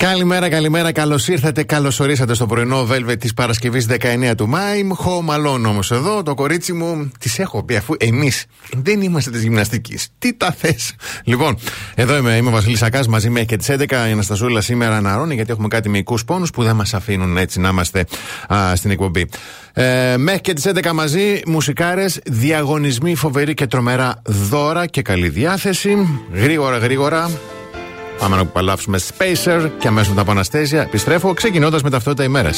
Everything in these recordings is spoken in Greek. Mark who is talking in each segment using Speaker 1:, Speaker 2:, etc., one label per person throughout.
Speaker 1: Καλημέρα, καλημέρα. Καλώς ήρθατε, καλώς ορίσατε στο πρωινό Velvet της Παρασκευής 19 του Μάη. Home Alone όμως εδώ. Το κορίτσι μου τη έχω πει αφού εμείς δεν είμαστε της γυμναστικής. Τι τα θες; Λοιπόν, εδώ είμαι, είμαι ο Βασίλης Σακάς μαζί μέχρι και τι 11. Η Αναστασούλα σήμερα αναρώνει γιατί έχουμε κάτι μυϊκούς πόνους που δεν μας αφήνουν έτσι να είμαστε α, στην εκπομπή. Ε, μέχρι και τι 11 μαζί, μουσικάρες, διαγωνισμοί φοβεροί και τρομερά δώρα και καλή διάθεση. Γρήγορα, γρήγορα. Πάμε να απολαύσουμε Spacer και αμέσως μετά από Αναστέζια επιστρέφω ξεκινώντας με ταυτότητα ημέρα.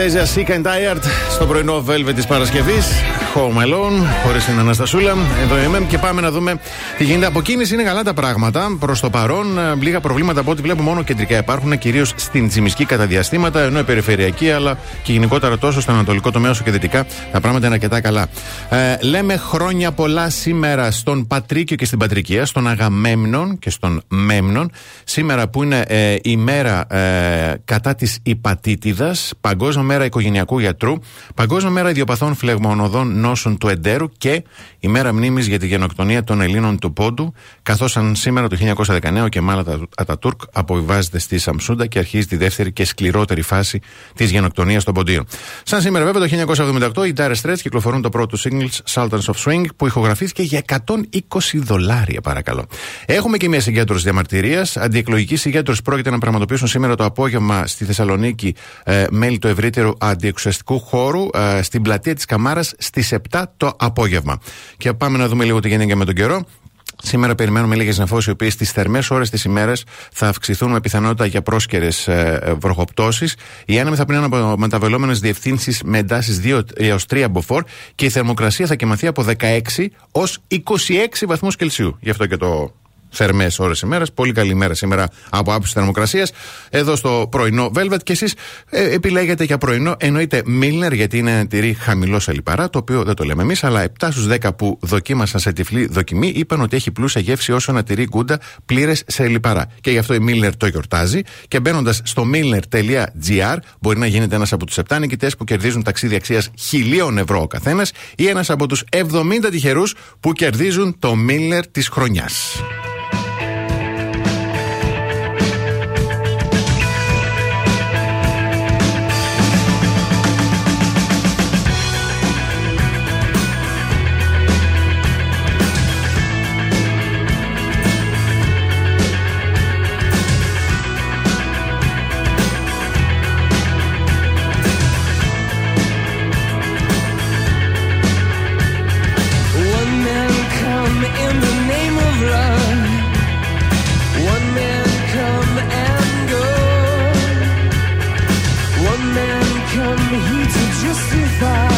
Speaker 2: Αναστέζια, Sick and Tired στο πρωινό Velvet της Παρασκευής. Home Alone, χωρίς την Αναστασούλα. Εδώ είμαι και πάμε να δούμε τι γίνεται. Από κίνηση είναι καλά τα πράγματα. Προς το παρόν, ε, λίγα προβλήματα από ό,τι βλέπω μόνο κεντρικά υπάρχουν, κυρίως στην Τσιμισκή κατά διαστήματα, ενώ η περιφερειακή αλλά και γενικότερα τόσο στο ανατολικό τομέα όσο και δυτικά τα πράγματα είναι αρκετά καλά. Ε, λέμε χρόνια πολλά σήμερα στον Πατρίκιο και στην Πατρικία, στον Αγαμέμνων και στον Μέμνων. Σήμερα που είναι ε, η μέρα ε, κατά της υπατήτηδας, Παγκόσμια μέρα οικογενειακού γιατρού, Παγκόσμια μέρα ιδιοπαθών φλεγμονωδών νόσων του εντέρου και η μέρα μνήμης για τη γενοκτονία των Ελλήνων του Πόντου, καθώς αν σήμερα το 1919 ο Κεμάλα Ατατούρκ αποβιβάζεται στη Σαμσούντα και αρχίζει τη δεύτερη και σκληρότερη φάση της γενοκτονίας των Ποντίων. Σαν σήμερα, βέβαια, το 1978 οι Dire Straits κυκλοφορούν το πρώτο singles Sultans of Swing που ηχογραφήθηκε για 120 δολάρια, παρακαλώ. Έχουμε και μια συγκέντρωση διαμαρτυρίας. Αντιεκλογική συγκέντρωση πρόκειται να πραγματοποιήσουν σήμερα το απόγευμα στη Θεσσαλονίκη ε, μέλη του ευρύτερου αντιεξουσιαστικού χώρου ε, στην πλατεία της Καμάρας στις 7 το απόγευμα. Και πάμε να δούμε λίγο τι γίνεται και με τον καιρό. Σήμερα περιμένουμε λίγες νεφώσεις, οι οποίες στις θερμές ώρες της ημέρας θα αυξηθούν με πιθανότητα για πρόσκαιρες ε, βροχοπτώσεις. Οι άνεμοι θα πλέον από μεταβελόμενε διευθύνσεις με εντάσεις 2 έως 3 μποφόρ και η θερμοκρασία θα κυμαθεί από 16 ω 26 βαθμούς Κελσίου. Γι' αυτό και το θερμές ώρες ημέρας. Πολύ καλή ημέρα σήμερα από άποψη θερμοκρασίας. Εδώ στο πρωινό Velvet και εσείς ε, επιλέγετε για πρωινό. Εννοείται Milner γιατί είναι ένα τυρί χαμηλό σε λιπαρά, το οποίο δεν το λέμε εμείς, αλλά 7 στους 10 που δοκίμασαν σε τυφλή δοκιμή είπαν ότι έχει πλούσια γεύση όσο ένα τυρί γκούντα πλήρες σε λιπαρά. Και γι' αυτό η Milner το γιορτάζει. Και μπαίνοντας στο milner.gr μπορεί να γίνετε ένας από τους 7 νικητές που κερδίζουν ταξίδι αξίας χιλίων ευρώ ο καθένας ή ένας από τους 70 τυχερούς που κερδίζουν το Milner
Speaker 3: της χρονιάς. come here to
Speaker 4: justify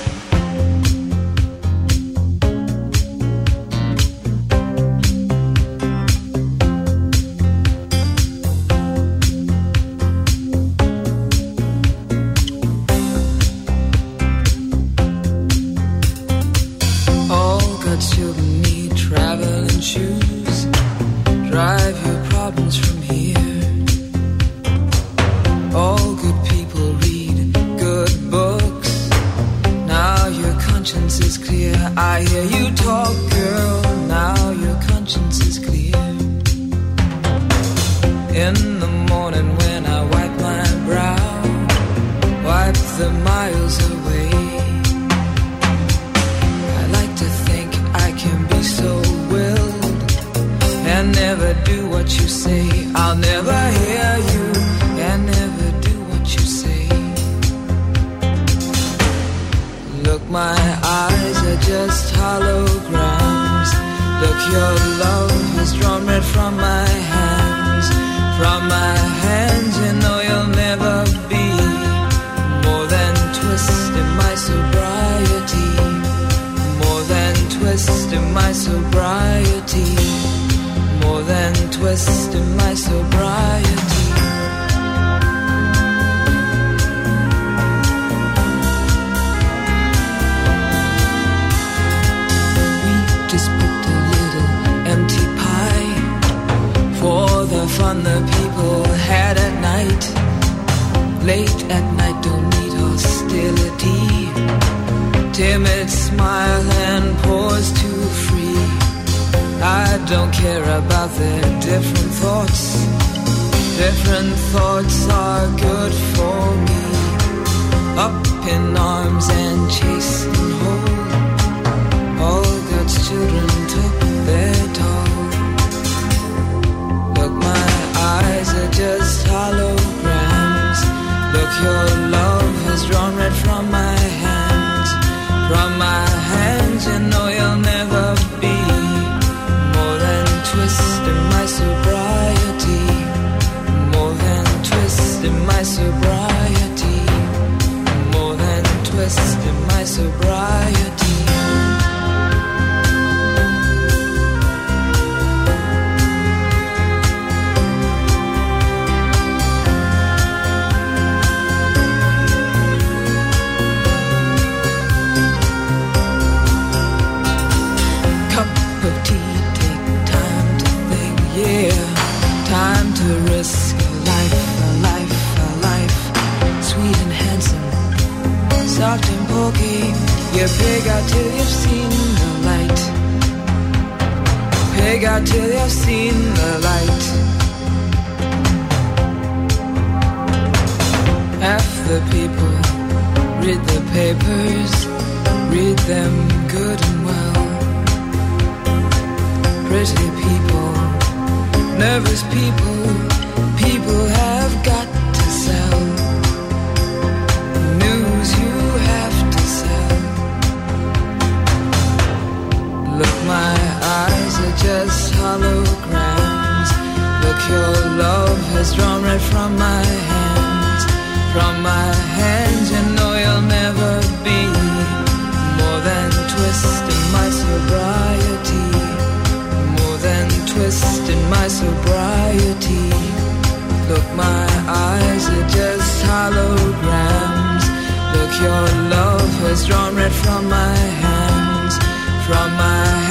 Speaker 5: timid smile and pause to free. I
Speaker 6: don't care about their different thoughts.
Speaker 5: Different thoughts are
Speaker 6: good for me. Up in arms
Speaker 7: and chasing home. All God's children took
Speaker 8: their toll.
Speaker 5: Look, my eyes are just holograms. Look,
Speaker 1: your love has drawn red from my hand. From my hands, you know you'll never be more than twisting my sobriety, more than twisting my sobriety, more than twisting my sobriety. boogie. You pig out till you've
Speaker 9: seen the light. Pig out till you've seen the light.
Speaker 1: Half the people read the papers,
Speaker 9: read them good and well. Pretty people, nervous people, people have got My eyes are just holograms. Look, your love has
Speaker 1: drawn right from my hands. From my hands, you know you'll never be more than twisting my sobriety. More than twisting my sobriety. Look, my eyes are just holograms. Look, your love has drawn right from my hands. From my hands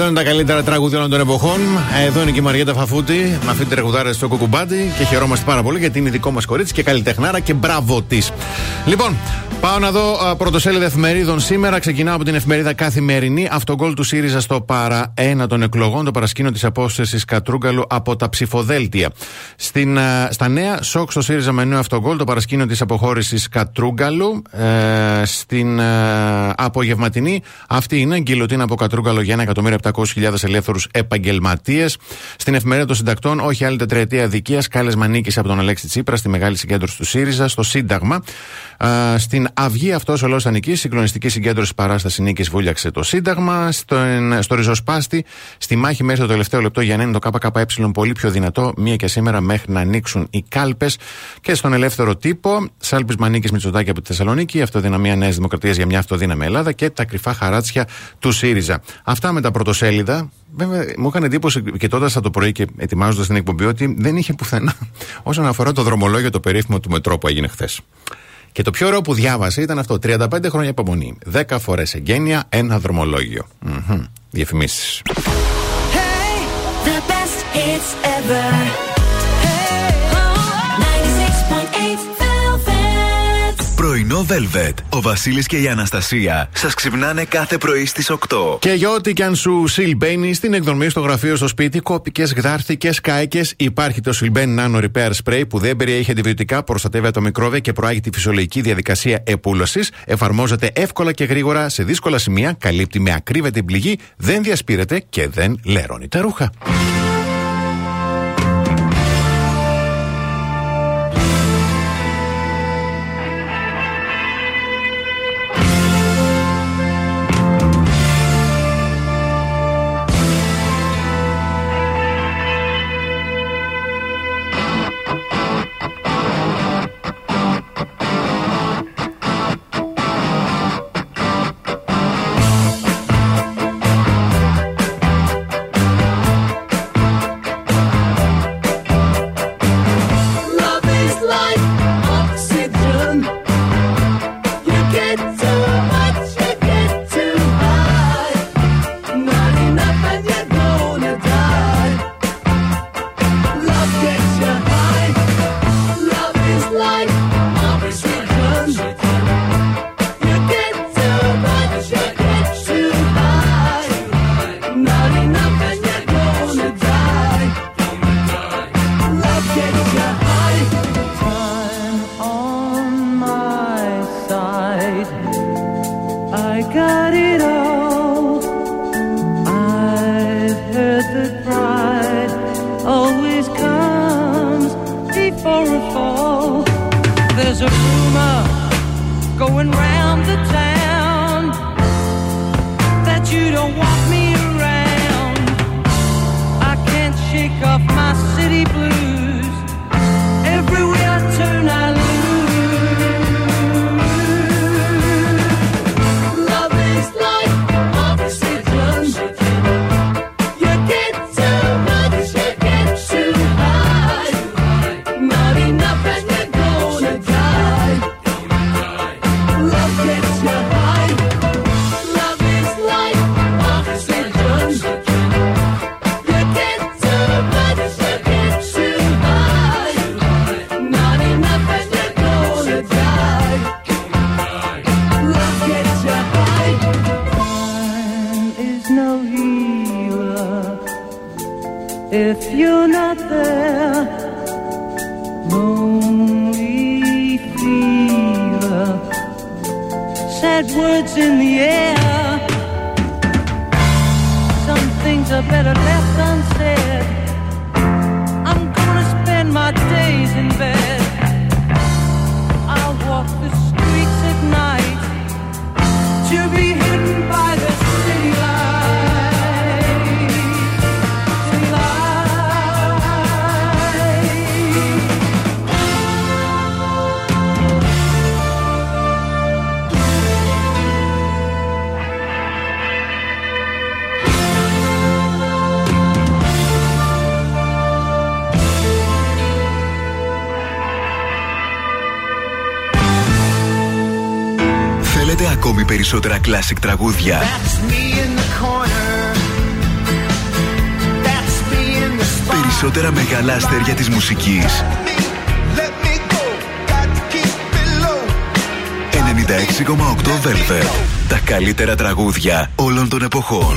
Speaker 2: Εδώ είναι τα καλύτερα τραγούδια όλων των εποχών. Εδώ είναι και η Μαριέτα Φαφούτη με αυτή την τραγουδάρα στο κουκουμπάντι και χαιρόμαστε πάρα πολύ γιατί είναι δικό μας κορίτσι και καλλιτεχνάρα και μπράβο της. Λοιπόν, πάω να δω α, πρωτοσέλιδα εφημερίδων σήμερα. Ξεκινάω από την εφημερίδα Καθημερινή. Αυτογκόλ του ΣΥΡΙΖΑ στο παρά ένα των εκλογών, το παρασκήνιο της απόστασης Κατρούγκαλου από τα ψηφοδέλτια. Στην, α, στα νέα, σοκ στο ΣΥΡΙΖΑ με νέο αυτογκόλ, το παρασκήνιο της αποχώρησης Κατρούγκαλου. Ε, στην α, απογευματινή, αυτή είναι γκυλοτίνα από Κατρούγκαλο για 1.700.000 ελεύθερους επαγγελματίες. Στην εφημερίδα των συντακτών, όχι άλλη τετραετία αδικίας, κάλεσμα νίκης από τον Αλέξη Τσίπρα στη μεγάλη συγκέντρωση του ΣΥΡΙΖΑ στο Σύνταγμα. Α, στην Αυγή, αυτός ο λόγο θα νικήσει. Συγκλονιστική συγκέντρωση παράστασης νίκης βούλιαξε το Σύνταγμα. Στο, στο Ριζοσπάστη, στη μάχη μέσα στο τελευταίο λεπτό για να είναι το ΚΚΕ πολύ πιο δυνατό, μία και σήμερα μέχρι να ανοίξουν οι κάλπες. Και στον ελεύθερο τύπο, σάλπισμα νίκης Μητσοτάκη από τη Θεσσαλονίκη, αυτοδυναμία Νέας Δημοκρατίας για μια αυτοδύναμη Ελλάδα και τα κρυφά χαράτσια του ΣΥΡΙΖΑ. Αυτά με τα πρωτοσέλιδα. Βέβαια, μου έκανε εντύπωση κοιτώντας το πρωί και ετοιμάζοντας την εκπομπή ότι δεν είχε πουθενά όσον αφορά το δρομολόγιο το περίφημο του μετρό που έγινε χθες. Και το πιο ωραίο που διάβασε ήταν αυτό: 35 χρόνια υπομονή. 10 φορές εγγένεια, ένα δρομολόγιο. Μμμ. Διαφημίσεις.
Speaker 9: The best
Speaker 1: hits ever.
Speaker 10: Πρωινό Velvet. Ο Βασίλης και η Αναστασία σας ξυπνάνε κάθε πρωί στις 8.
Speaker 2: Και για ό,τι και αν σου σιλμπαίνει στην εκδρομή στο γραφείο στο σπίτι, κόπηκες, γδάρθηκες, κάηκες, υπάρχει το Silbane Nano Repair Spray που δεν περιέχει αντιβιωτικά, προστατεύει από το μικρόβια και προάγει τη φυσιολογική διαδικασία επούλωσης. Εφαρμόζεται εύκολα και γρήγορα σε δύσκολα σημεία, καλύπτει με ακρίβεια την πληγή, δεν διασπείρεται και δεν λερώνει τα ρούχα.
Speaker 11: Before a fall. There's a rumor going round the town that you don't want me around. I can't shake off my city blues.
Speaker 10: Περισσότερα classic τραγούδια. Περισσότερα μεγάλα αστέρια της μουσικής. 96,8 Velvet. Τα καλύτερα τραγούδια όλων των εποχών.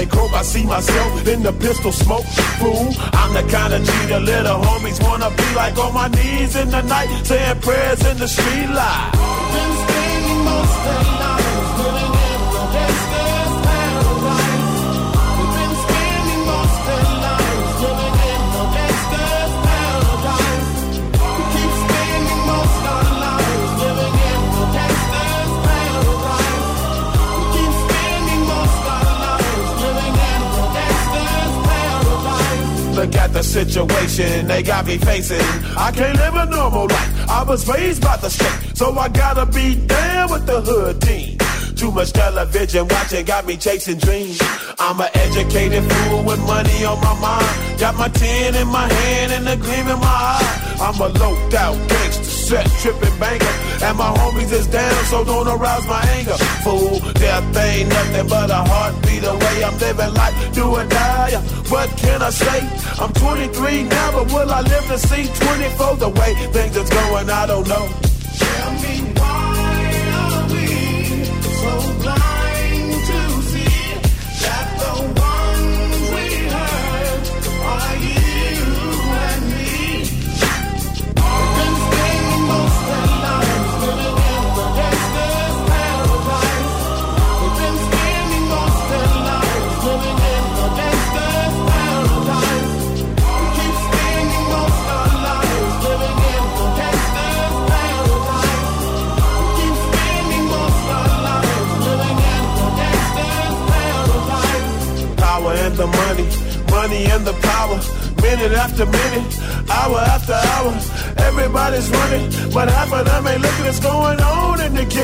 Speaker 12: They I see myself in the pistol smoke. Fool, I'm the kind of G the little homies wanna be like on my knees in the night, saying prayers in the street light. Been most look at the
Speaker 13: situation they got me facing. I can't live a normal life. I was raised by the street, so I gotta be down with the hood team. Too much television watching got me chasing dreams. I'm an educated fool with money on my mind. Got my tin in my hand and a gleam in my eye. I'm a loped out gangster, set tripping banker. And my homies is down, so don't arouse my anger. Fool, death ain't nothing but a heartbeat away. I'm living life, do or die. What can I say? I'm 23 now, but will I live to see 24? The way things are going, I don't know.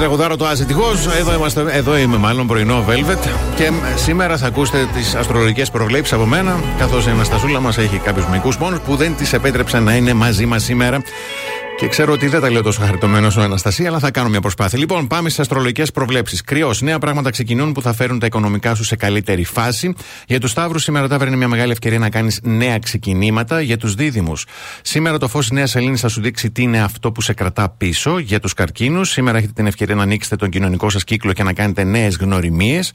Speaker 2: Styles στην τραγουδάρα του Άζε Εδώ, είμαστε, εδώ είμαι μάλλον πρωινό Velvet. Και σήμερα θα ακούσετε τις αστρολογικές προβλέψεις από μένα. Καθώς η Αναστασούλα μας έχει κάποιους μικρού πόνους που δεν τη επέτρεψαν να είναι μαζί μας σήμερα. Και ξέρω ότι δεν τα λέω τόσο χαριτωμένο ο Αναστασία, αλλά θα κάνω μια προσπάθεια. Λοιπόν, πάμε στις αστρολογικές προβλέψεις. Κρυός, νέα πράγματα ξεκινούν που θα φέρουν τα οικονομικά σου σε καλύτερη φάση. Για τους Σταύρους, σήμερα τα είναι μια μεγάλη ευκαιρία να κάνεις νέα ξεκινήματα. Για τους Δίδυμους, σήμερα το φως νέας Σελήνης θα σου δείξει τι είναι αυτό που σε κρατά πίσω. Για τους Καρκίνους, σήμερα έχετε την ευκαιρία να ανοίξετε τον κοινωνικό σας κύκλο και να κάνετε νέες γνωριμίες.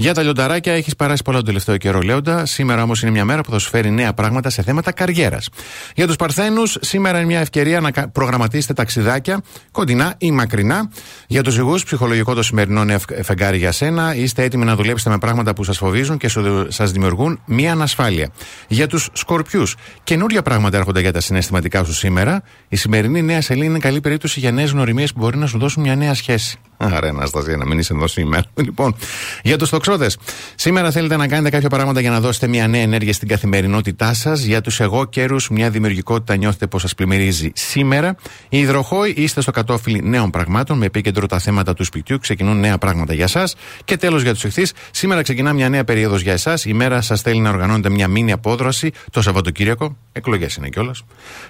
Speaker 2: Για τα λιονταράκια, έχεις παράσει πολλά τον τελευταίο καιρό, Λέοντα. Σήμερα όμως είναι μια μέρα που θα σου φέρει νέα πράγματα σε θέματα καριέρας. Για τους Παρθένους, σήμερα είναι μια ευκαιρία να προγραμματίσετε ταξιδάκια κοντινά ή μακρινά. Για τους ζυγού, ψυχολογικό το σημερινό νέο φεγγάρι για σένα. Είστε έτοιμοι να δουλέψετε με πράγματα που σας φοβίζουν και σας δημιουργούν μία ανασφάλεια. Για τους σκορπιούς, καινούργια πράγματα έρχονται για τα συναισθηματικά σου σήμερα. Η σημερινή νέα σελήνη είναι καλή περίπτωση για νέες γνωριμίες που μπορεί να σου δώσουν μια νέα σχέση. Άρα, Αναστασία, να μην είσαι εδώ σήμερα. Λοιπόν, για τους τοξότε. Σήμερα θέλετε να κάνετε κάποια πράγματα για να δώσετε μια νέα ενέργεια στην καθημερινότητά σας. Για τους εγώ καιρούς, μια δημιουργικότητα νιώθετε πως σας πλημμυρίζει σήμερα. Οι υδροχόοι είστε στο κατόφυλλι νέων πραγμάτων με επίκεντρο τα θέματα του σπιτιού. Ξεκινούν νέα πράγματα για εσά. Και τέλος για τους εχθεί, σήμερα ξεκινά μια νέα περίοδος για εσάς. Η μέρα σας θέλει να οργανώνετε μια μήνυ απόδραση το Σαββατοκύριακο. Εκλογές είναι κιόλας.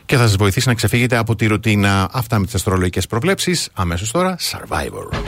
Speaker 2: Και θα σας βοηθήσει να ξεφύγετε από τη ρουτίνα. Αυτά με τις αστρολογικές προβλέψεις. Αμέσως τώρα, Survivor.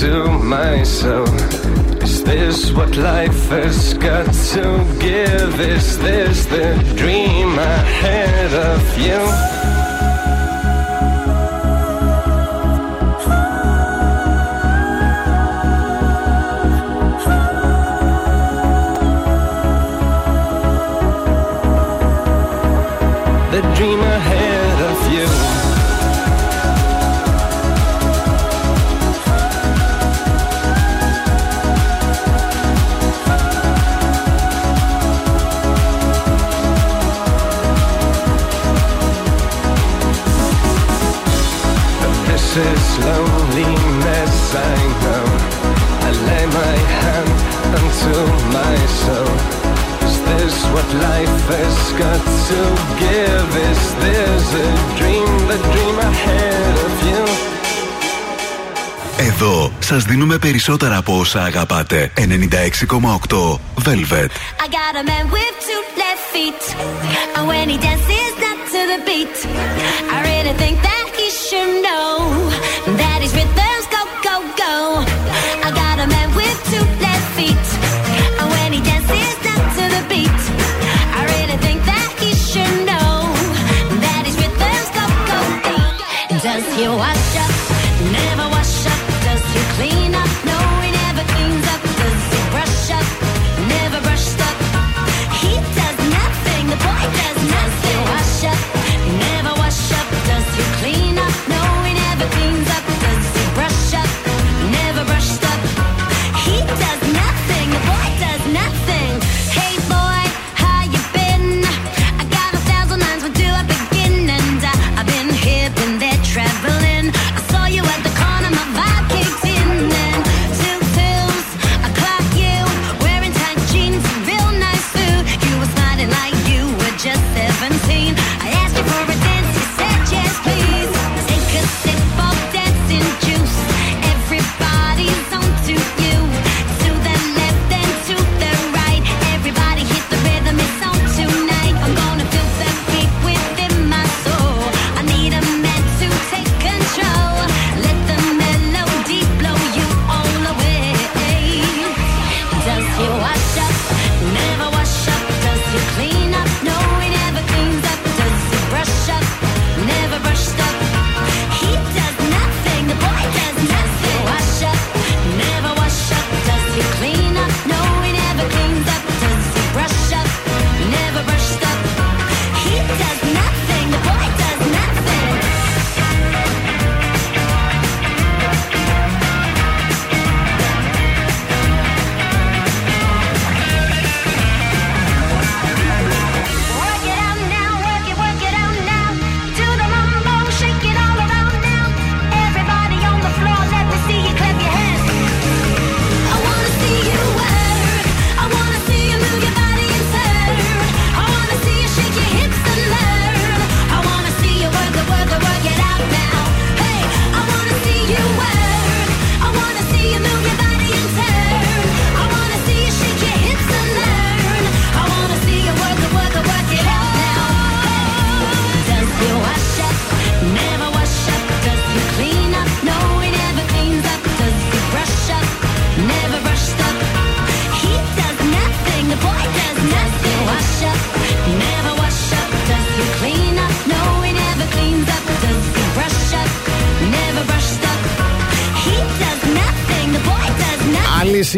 Speaker 1: to myself Is this what life has got to give? Is this the dream I had of you?
Speaker 4: Σας δίνουμε περισσότερα από όσα αγαπάτε. 96,8 Velvet.
Speaker 14: I got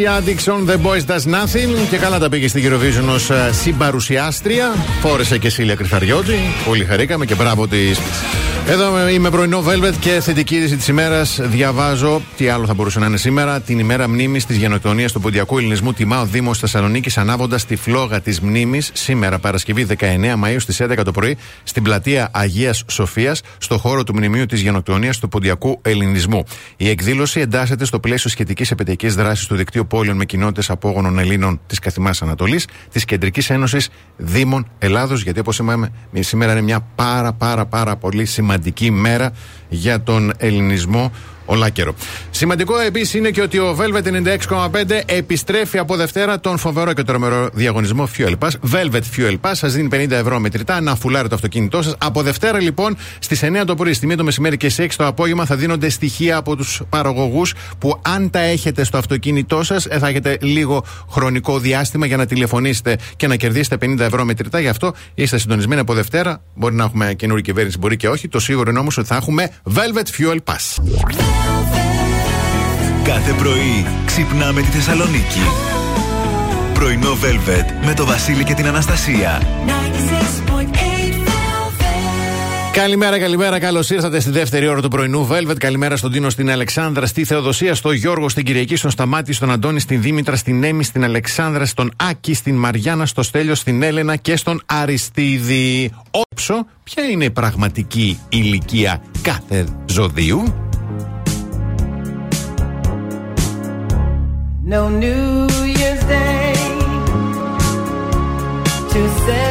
Speaker 2: η Addiction The Boys Does Nothing και καλά τα πήγε στην Eurovision ως συμπαρουσιάστρια. Φόρεσε και Σίλια Κρυθαριώτη. Πολύ χαρήκαμε και μπράβο της. Εδώ είμαι πρωινό Velvet και θετική είδηση της ημέρας. Διαβάζω τι άλλο θα μπορούσε να είναι σήμερα. Την ημέρα μνήμης της γενοκτονίας του Ποντιακού Ελληνισμού τιμά ο Δήμος Θεσσαλονίκης ανάβοντας τη φλόγα της μνήμης σήμερα Παρασκευή 19 Μαου στις 11 το πρωί στην πλατεία Αγίας Σοφίας στο χώρο του μνημείου της γενοκτονίας του Ποντιακού Ελληνισμού. Η εκδήλωση εντάσσεται στο πλαίσιο σχετικής επαιτειακής δράσης του δικτύου πόλεων με κοινότητες απόγονων Ελλήνων της Καθημάς Ανατολής, της Κεντρικής Ένωσης Δήμων Ελλάδος, γιατί όπως είπαμε, σήμερα είναι μια πάρα πάρα πάρα πολύ σημαντική μέρα για τον ελληνισμό ολάκερο. Σημαντικό επίσης είναι και ότι ο Velvet 96,5 επιστρέφει από Δευτέρα τον φοβερό και τρομερό διαγωνισμό Fuel Pass. Velvet Fuel Pass σας δίνει 50 ευρώ μετρητά να φουλάρει το αυτοκίνητό σας. Από Δευτέρα λοιπόν στις 9 το πρωί, στη 1 το μεσημέρι και στις 6 το απόγευμα θα δίνονται στοιχεία από τους παραγωγούς που αν τα έχετε στο αυτοκίνητό σας θα έχετε λίγο χρονικό διάστημα για να τηλεφωνήσετε και να κερδίσετε 50 ευρώ μετρητά. Γι' αυτό είστε συντονισμένοι από Δευτέρα. Μπορεί να έχουμε καινούργια κυβέρνηση, μπορεί και όχι. Το σίγουρο είναι όμως ότι θα έχουμε Velvet Fuel Pass.
Speaker 4: Κάθε πρωί ξυπνάμε τη Θεσσαλονίκη. Πρωινό Velvet με το Βασίλη και την Αναστασία.
Speaker 2: Καλημέρα, καλημέρα. Καλώς ήρθατε στη δεύτερη ώρα του πρωινού Velvet. Καλημέρα στον Τίνο, στην Αλεξάνδρα, στη Θεοδοσία, στον Γιώργο, στην Κυριακή, στον Σταμάτη, στον Αντώνη, στην Δήμητρα, στην Έμι, στην Αλεξάνδρα, στον Άκη, στην Μαριάννα, στο Στέλιο, στην Έλενα και στον Αριστίδη. Όψο, ποια είναι η πραγματική ηλικία κάθε ζωδίου.
Speaker 15: No New Year's Day to celebrate.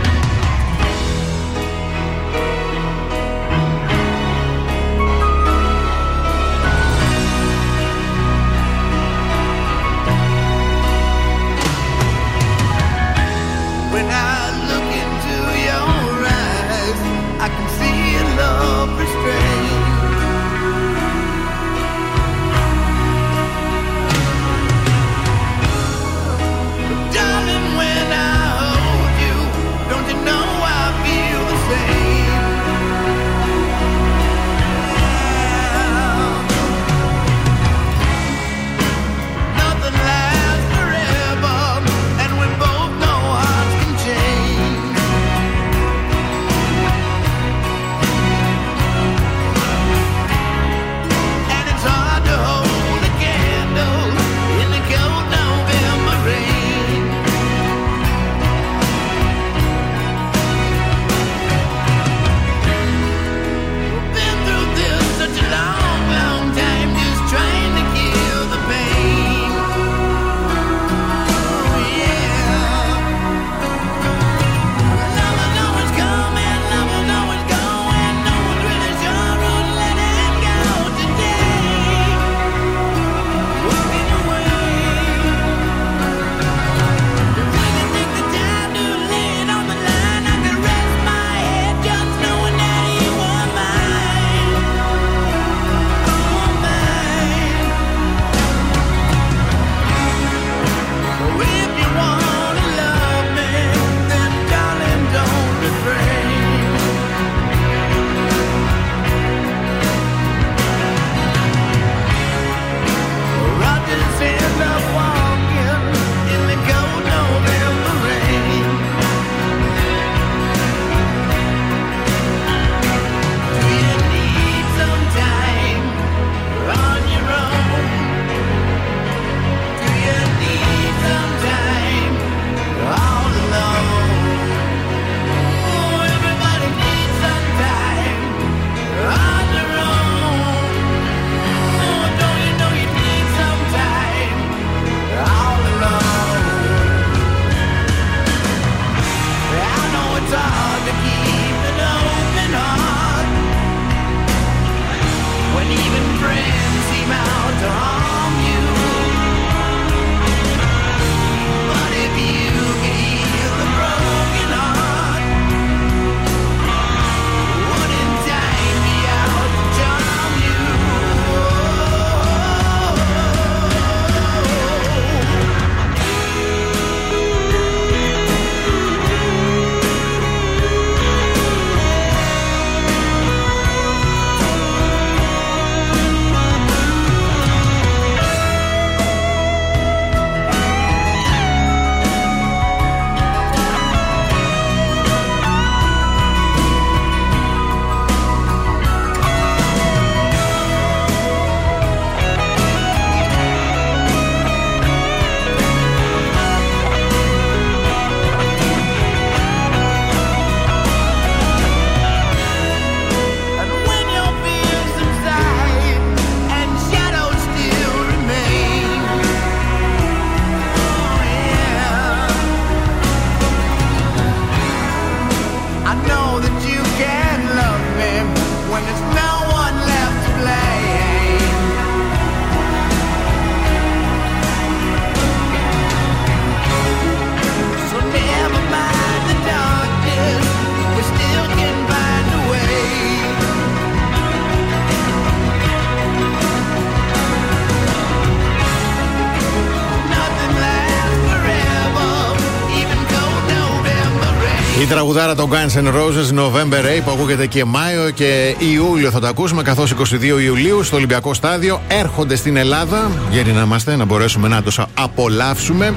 Speaker 2: τραγουδάρα των Guns N' Roses November 8 που ακούγεται και Μάιο και Ιούλιο θα τα ακούσουμε καθώς 22 Ιουλίου στο Ολυμπιακό Στάδιο έρχονται στην Ελλάδα. Γέρι να είμαστε, να μπορέσουμε να τους απολαύσουμε.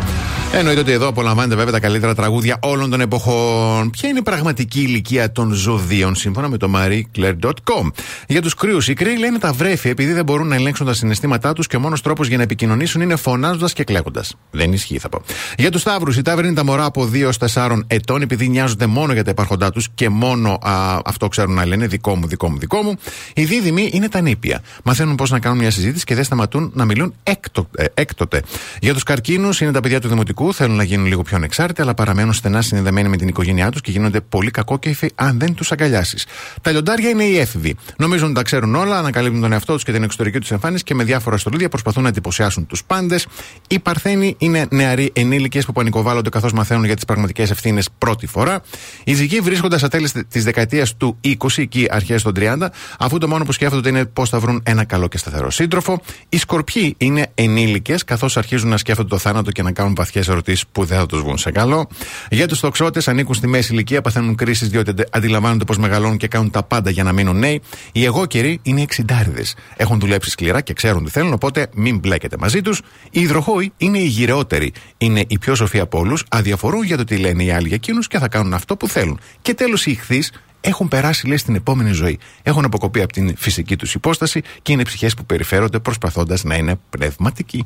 Speaker 2: Εννοείται ότι εδώ απολαμβάνετε βέβαια τα καλύτερα τραγούδια όλων των εποχών. Ποια είναι η πραγματική ηλικία των ζωδίων, σύμφωνα με το marieclaire.com. Για τους κρύους, οι κρύοι λένε τα βρέφη επειδή δεν μπορούν να ελέγξουν τα συναισθήματά τους και ο μόνος τρόπος για να επικοινωνήσουν είναι φωνάζοντας και κλαίγοντας. Δεν ισχύει, θα πω. Για τους ταύρους, οι ταύροι είναι τα μωρά από 2 4 ετών επειδή νοιάζονται μόνο για τα υπάρχοντά τους και μόνο α, αυτό ξέρουν να λένε δικό μου, δικό μου, δικό μου. Οι δίδυμοι είναι τα νήπια. Μαθαίνουν πώς να κάνουν μια συζήτηση και δεν σταματούν να μιλούν έκτο, ε, έκτοτε. Για τους καρκίνους είναι τα παιδιά του δημοτικού θέλουν να γίνουν λίγο πιο ανεξάρτητοι, αλλά παραμένουν στενά συνδεδεμένοι με την οικογένειά τους και γίνονται πολύ κακόκεφοι αν δεν τους αγκαλιάσεις. Τα λιοντάρια είναι οι έφηβοι. Νομίζουν ότι τα ξέρουν όλα, ανακαλύπτουν τον εαυτό τους και την εξωτερική τους εμφάνιση και με διάφορα στολίδια προσπαθούν να εντυπωσιάσουν τους πάντες. Οι Παρθένοι είναι νεαροί ενήλικες που πανικοβάλλονται καθώς μαθαίνουν για τις πραγματικές ευθύνες πρώτη φορά. Οι ζυγοί βρίσκονται στα τέλη της δεκαετίας του 20, εκεί αρχές των 30, αφού το μόνο που σκέφτονται είναι πώς θα βρουν ένα καλό και σταθερό σύντροφο. Οι Σκορπιοί είναι ενήλικες καθώς αρχίζουν να σκέφτονται το θάνατο και να κάνουν βαθιές ερωτήσεις που δεν θα τους βγουν σε καλό. Για τους τοξότες ανήκουν στη μέση ηλικία, παθαίνουν κρίσεις διότι αντιλαμβάνονται πως μεγαλώνουν και κάνουν τα πάντα για να μείνουν νέοι. Οι εγώ καιροί είναι εξιντάριδες. Έχουν δουλέψει σκληρά και ξέρουν τι θέλουν, οπότε μην μπλέκετε μαζί τους. Οι υδροχόοι είναι οι γυρεότεροι. Είναι οι πιο σοφοί από όλους, αδιαφορούν για το τι λένε οι άλλοι για εκείνους και θα κάνουν αυτό που θέλουν. Και τέλος οι ηχθείς έχουν περάσει, λέει, στην επόμενη ζωή. Έχουν αποκοπεί από την φυσική τους υπόσταση και είναι ψυχές που περιφέρονται προσπαθώντας να είναι πνευματικοί.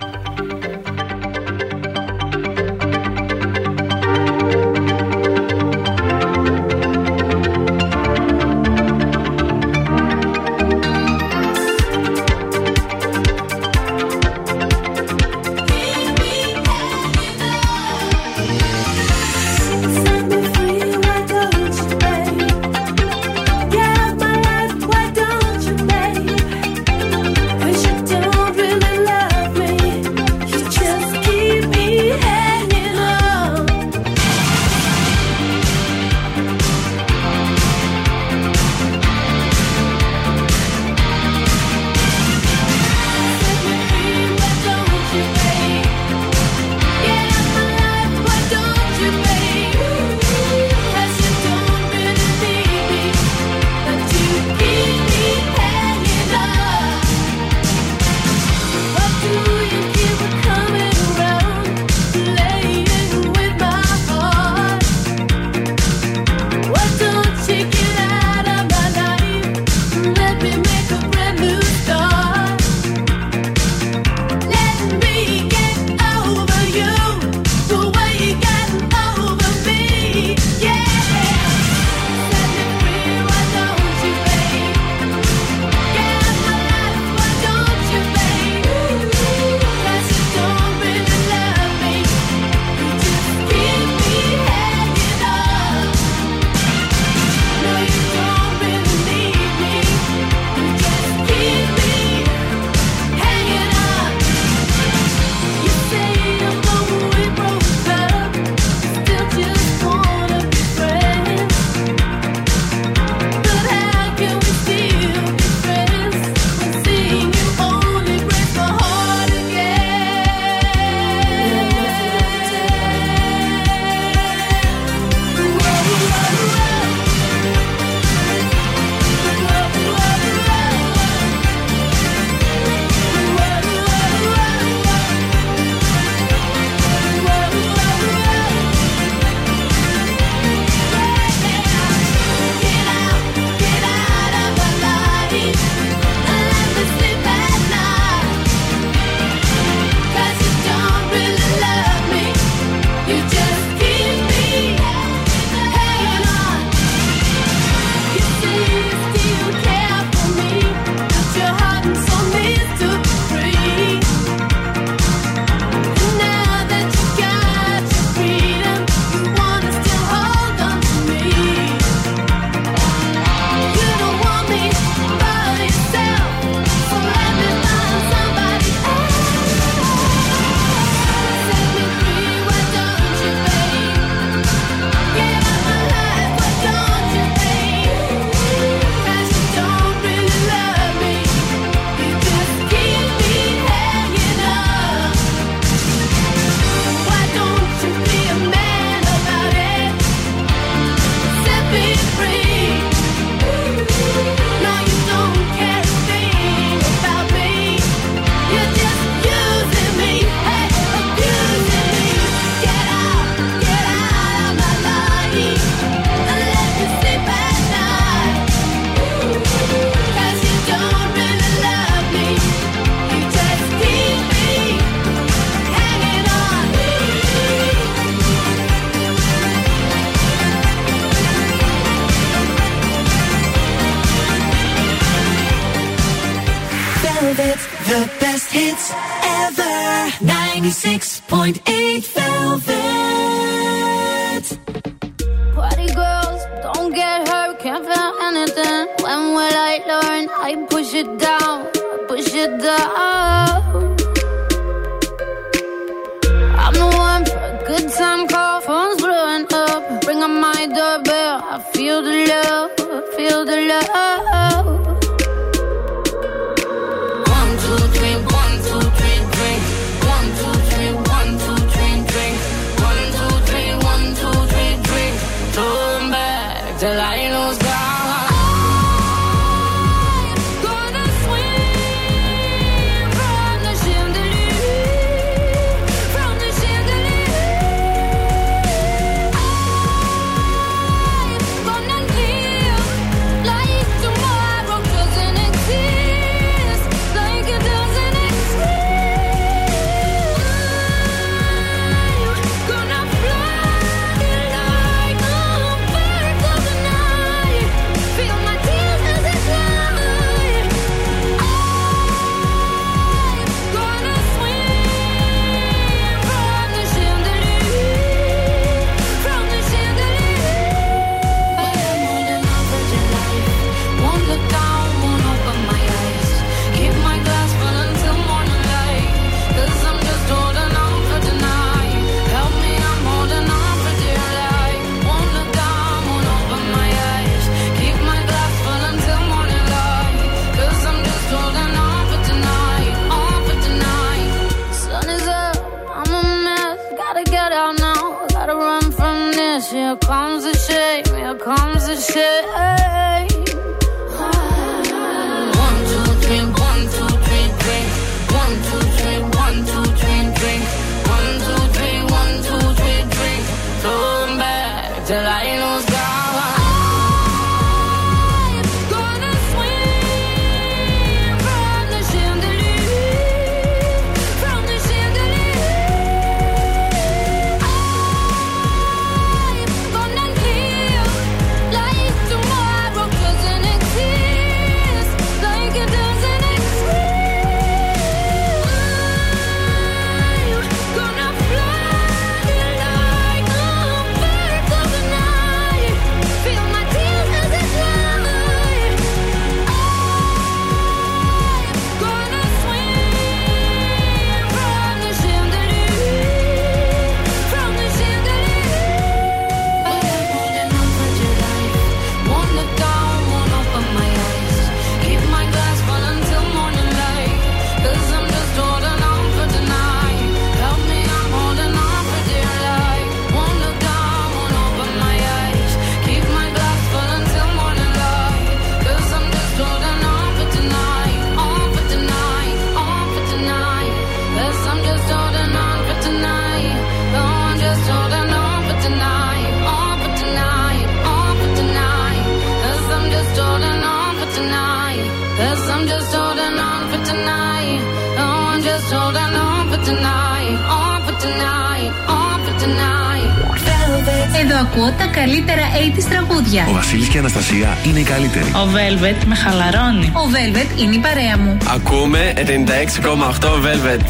Speaker 3: ακούω τα καλύτερα 80's τραγούδια.
Speaker 4: Ο Βασίλης και η Αναστασία είναι οι καλύτεροι.
Speaker 3: Ο Velvet με χαλαρώνει. Ο Velvet είναι η παρέα μου.
Speaker 1: Ακούμε 96,8 Velvet.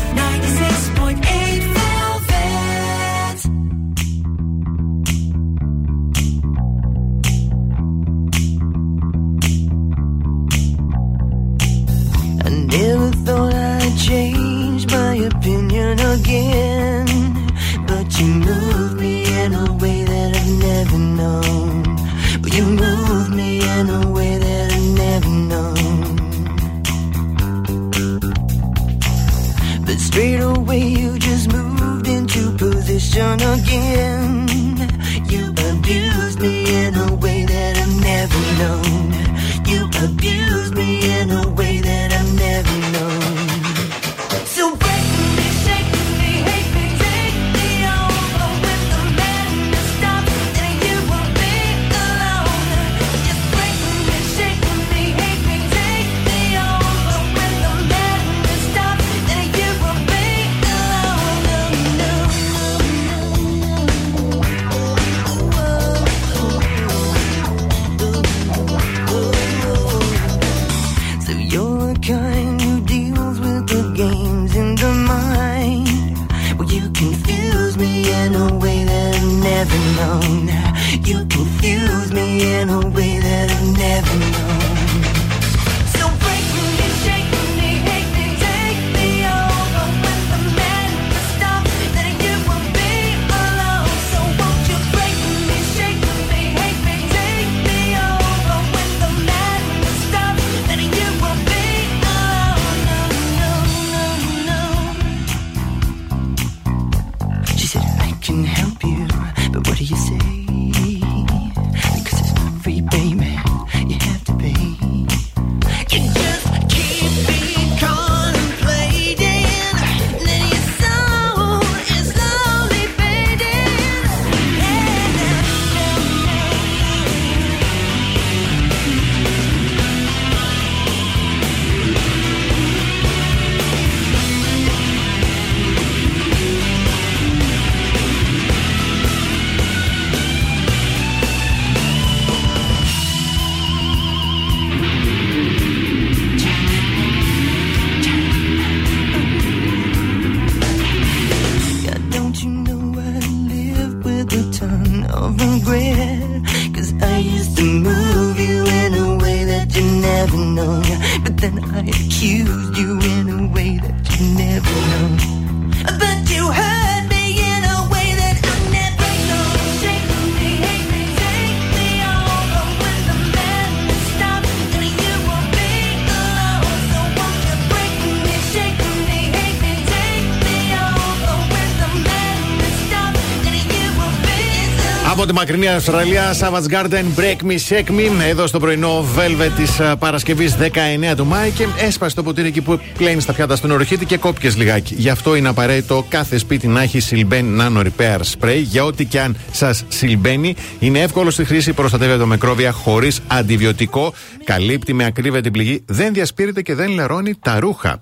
Speaker 2: Μακρινή Αυστραλία, Savage Garden, Break Me, Shake Me. Εδώ στο πρωινό Velvet της Παρασκευής 19 του Μάη και έσπασε το ποτήρι εκεί που πλένει στα πιάτα στον οροχήτη και κόπηκε λιγάκι. Γι' αυτό είναι απαραίτητο κάθε σπίτι να έχει Silben Nano Repair Spray. Για ό,τι και αν σας σιλμπαίνει, είναι εύκολο στη χρήση, προστατεύει από μικρόβια χωρίς αντιβιωτικό, καλύπτει με ακρίβεια την πληγή, δεν διασπείρεται και δεν λερώνει τα ρούχα.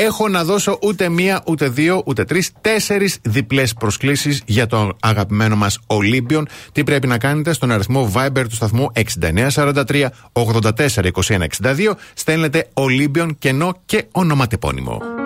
Speaker 2: Έχω να δώσω ούτε μία, ούτε δύο, ούτε τρεις, τέσσερις διπλές προσκλήσεις για το αγαπημένο μας Olympion. Τι πρέπει να κάνετε στον αριθμό Viber του σταθμού 6943 84 21 62. Στέλνετε Olympion κενό και ονοματεπώνυμο.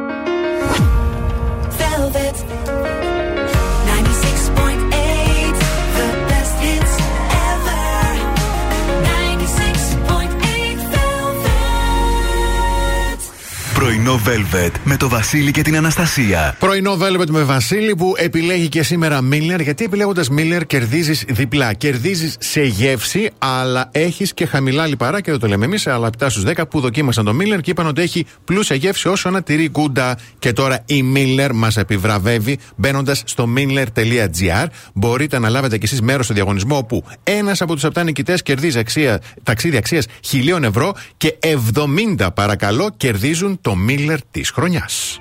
Speaker 4: Πρωινό Velvet με το Βασίλη και την Αναστασία.
Speaker 2: Πρωινό Velvet με Βασίλη που επιλέγει και σήμερα Miller. Γιατί επιλέγοντας Miller κερδίζεις διπλά. Κερδίζεις σε γεύση, αλλά έχεις και χαμηλά λιπαρά και δεν το λέμε εμείς, αλλά 7 στους 10 που δοκίμασαν το Miller και είπαν ότι έχει πλούσια γεύση όσο ένα τυρί γκούντα. Και τώρα η Miller μας επιβραβεύει μπαίνοντας στο miller.gr. Μπορείτε να λάβετε κι εσείς μέρος στο διαγωνισμό όπου ένας από τους 7 νικητές κερδίζει αξία, ταξίδι αξίας χιλίων ευρώ και 70 παρακαλώ κερδίζουν το Miller
Speaker 11: της
Speaker 10: χρονιάς.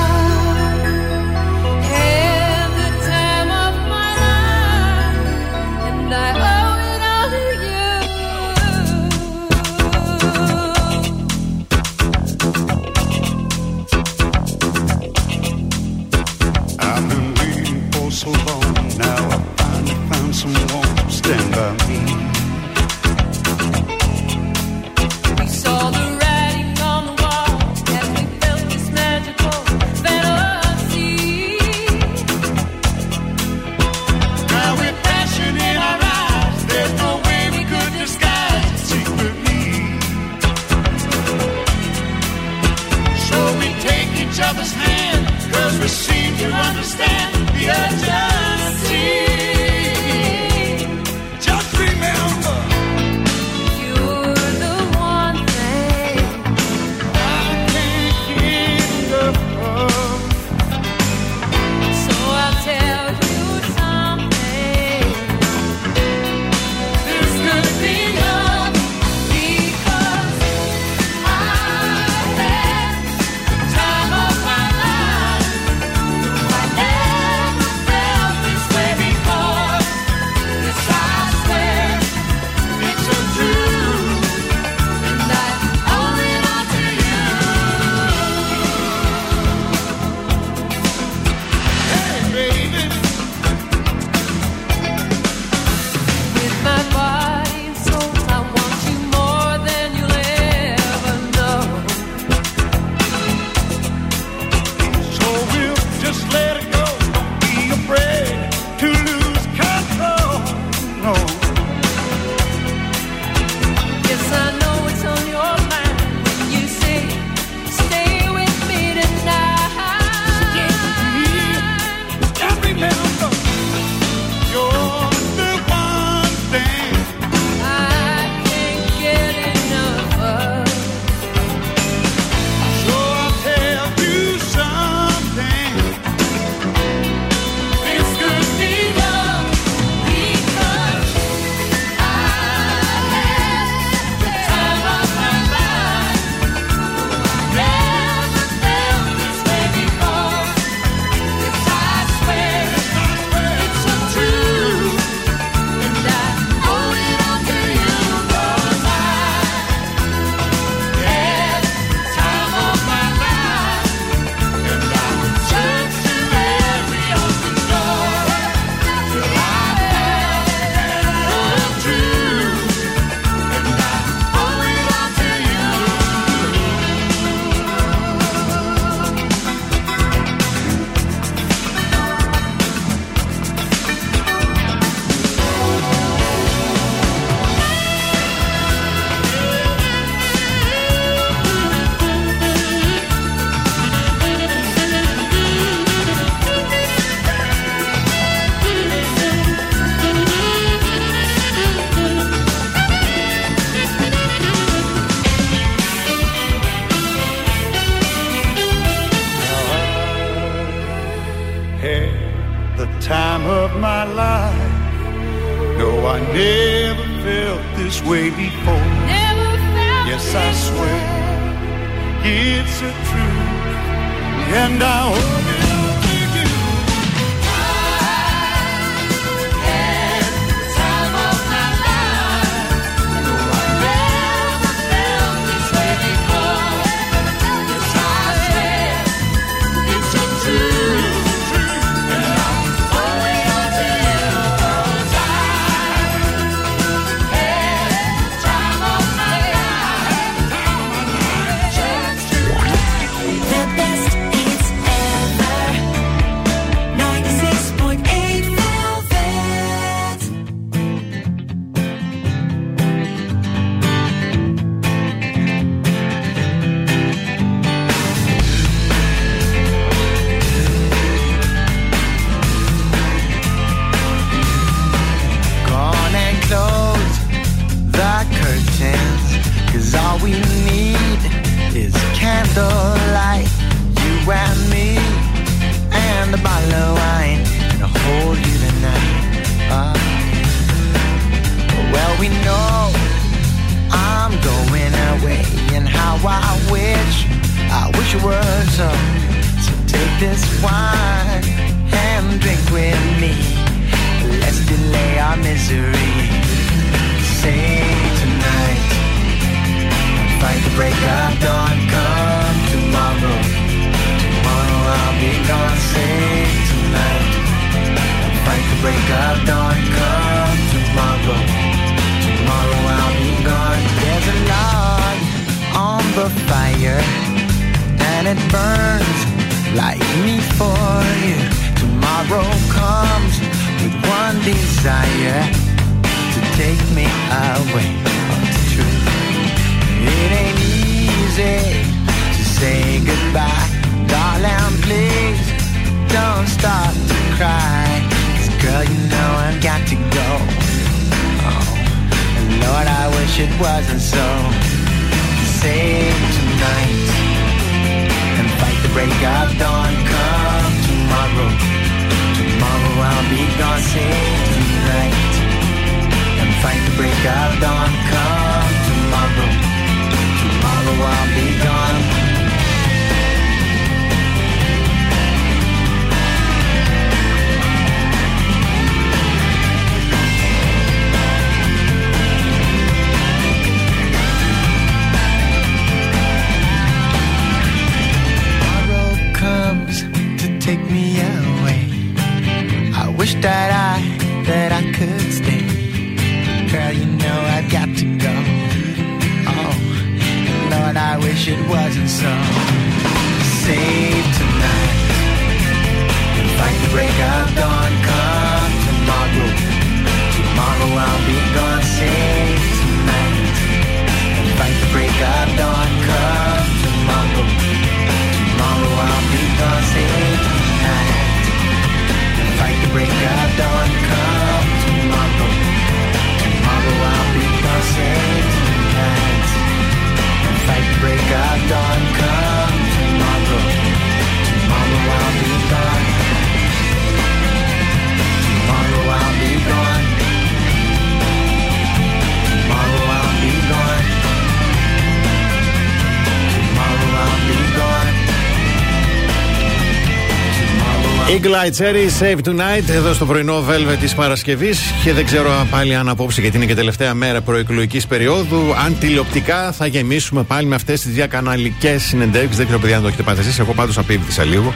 Speaker 2: Eagle Eye Cherry, Save Tonight, εδώ στο πρωινό Velvet της Παρασκευής. Και δεν ξέρω πάλι αν απόψε, γιατί είναι και τελευταία μέρα προεκλογικής περίοδου, αν τηλεοπτικά θα γεμίσουμε πάλι με αυτές τις διακαναλικές συνεντεύξεις. Δεν ξέρω, παιδιά, αν το έχετε πάθει εσείς. Εγώ πάντως απίβδησα λίγο.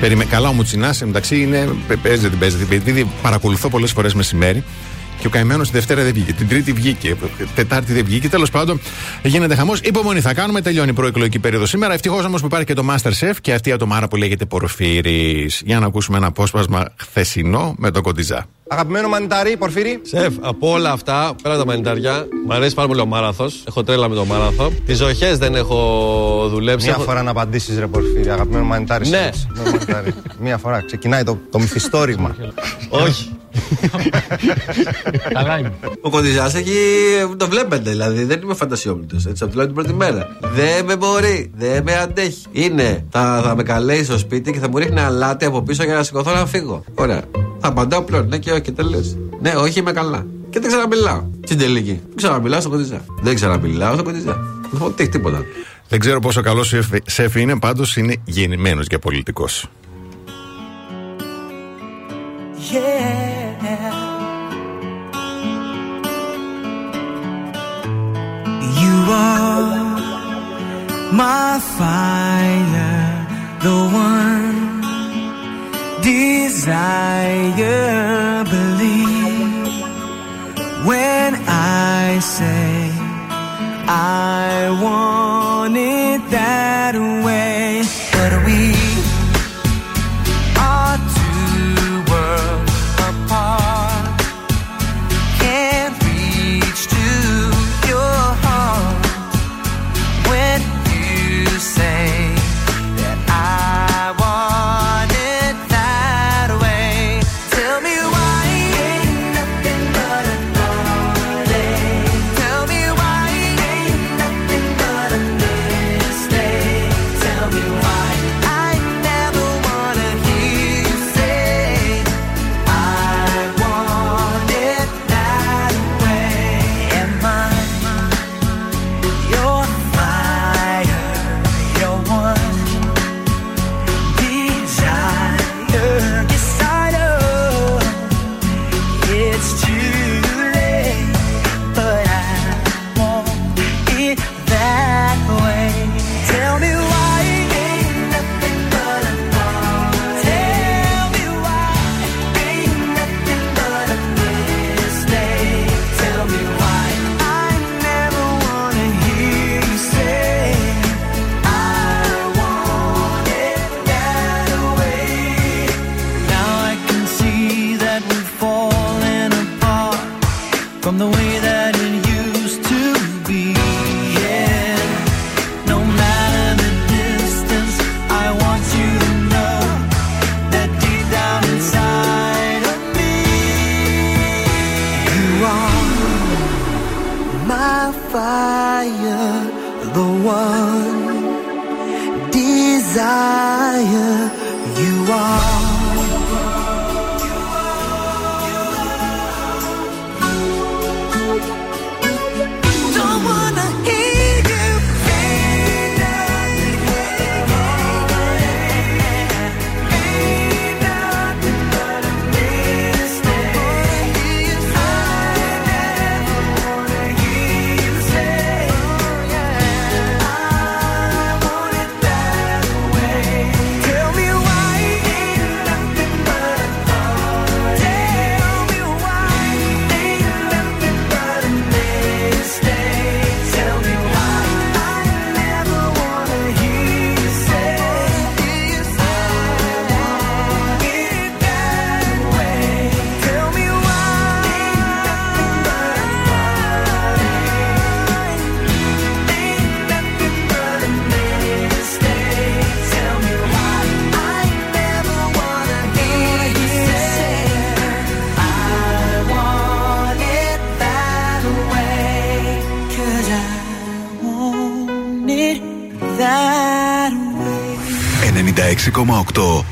Speaker 2: Περιμέ... Καλά, ο Μουτσινάς, μεταξύ είναι. Παίζεται, την παίζεται. Επειδή παρακολουθώ πολλές φορές μεσημέρι. Και ο καημένος τη Δευτέρα δεν βγήκε. Την Τρίτη βγήκε. Τετάρτη δεν βγήκε. Τέλος πάντων, γίνεται χαμός. Υπομονή θα κάνουμε. Τελειώνει η προεκλογική περίοδο σήμερα. Ευτυχώς όμως που υπάρχει και το Masterchef και αυτή η ατομάρα που λέγεται Πορφύρης. Για να ακούσουμε ένα απόσπασμα χθεσινό με τον Κοντιζά.
Speaker 16: Αγαπημένο μανιτάρι, Πορφύρη.
Speaker 17: Σεφ, από όλα αυτά, πέρα από τα μανιτάρια, μου αρέσει πάρα πολύ ο μάραθος. Έχω τρέλα με το μάραθο. Τις ζωχέ δεν έχω δουλέψει.
Speaker 16: Μία
Speaker 17: έχω...
Speaker 16: φορά να απαντήσεις, ρε Πορφύρη. Αγαπημένο μανιτάρι.
Speaker 17: Ναι.
Speaker 16: σεφ. Ναι, μανιτάρι. Μία φορά. Ξεκινάει το, το μυθιστόρημα.
Speaker 17: Όχι. Καλά είναι.
Speaker 18: Ο Κοντιζάς έχει. Το βλέπετε δηλαδή. Δεν είμαι φαντασιόμητο. Έτσι, από την πρώτη μέρα. Δεν με μπορεί. Δεν με αντέχει. Είναι. Θα, θα με καλέσει στο σπίτι και θα μου ρίχνει αλάτι από πίσω για να σηκωθώ να φύγω. Ωραία. Θα απαντάω πλέον. Ναι και όχι. Τελείω. Ναι, όχι, είμαι καλά. Και δεν ξαναμιλάω. Στην τελική. Δεν ξαναμιλάω στον Κοντιζά. Δεν ξαναμιλάω στον Κοντιζά. Δεν θα τι τίποτα.
Speaker 2: Δεν ξέρω πόσο καλός σεφ είναι, πάντως είναι γεννημένος για πολιτικός.
Speaker 13: You are my fire, the one desire. Believe when I say I want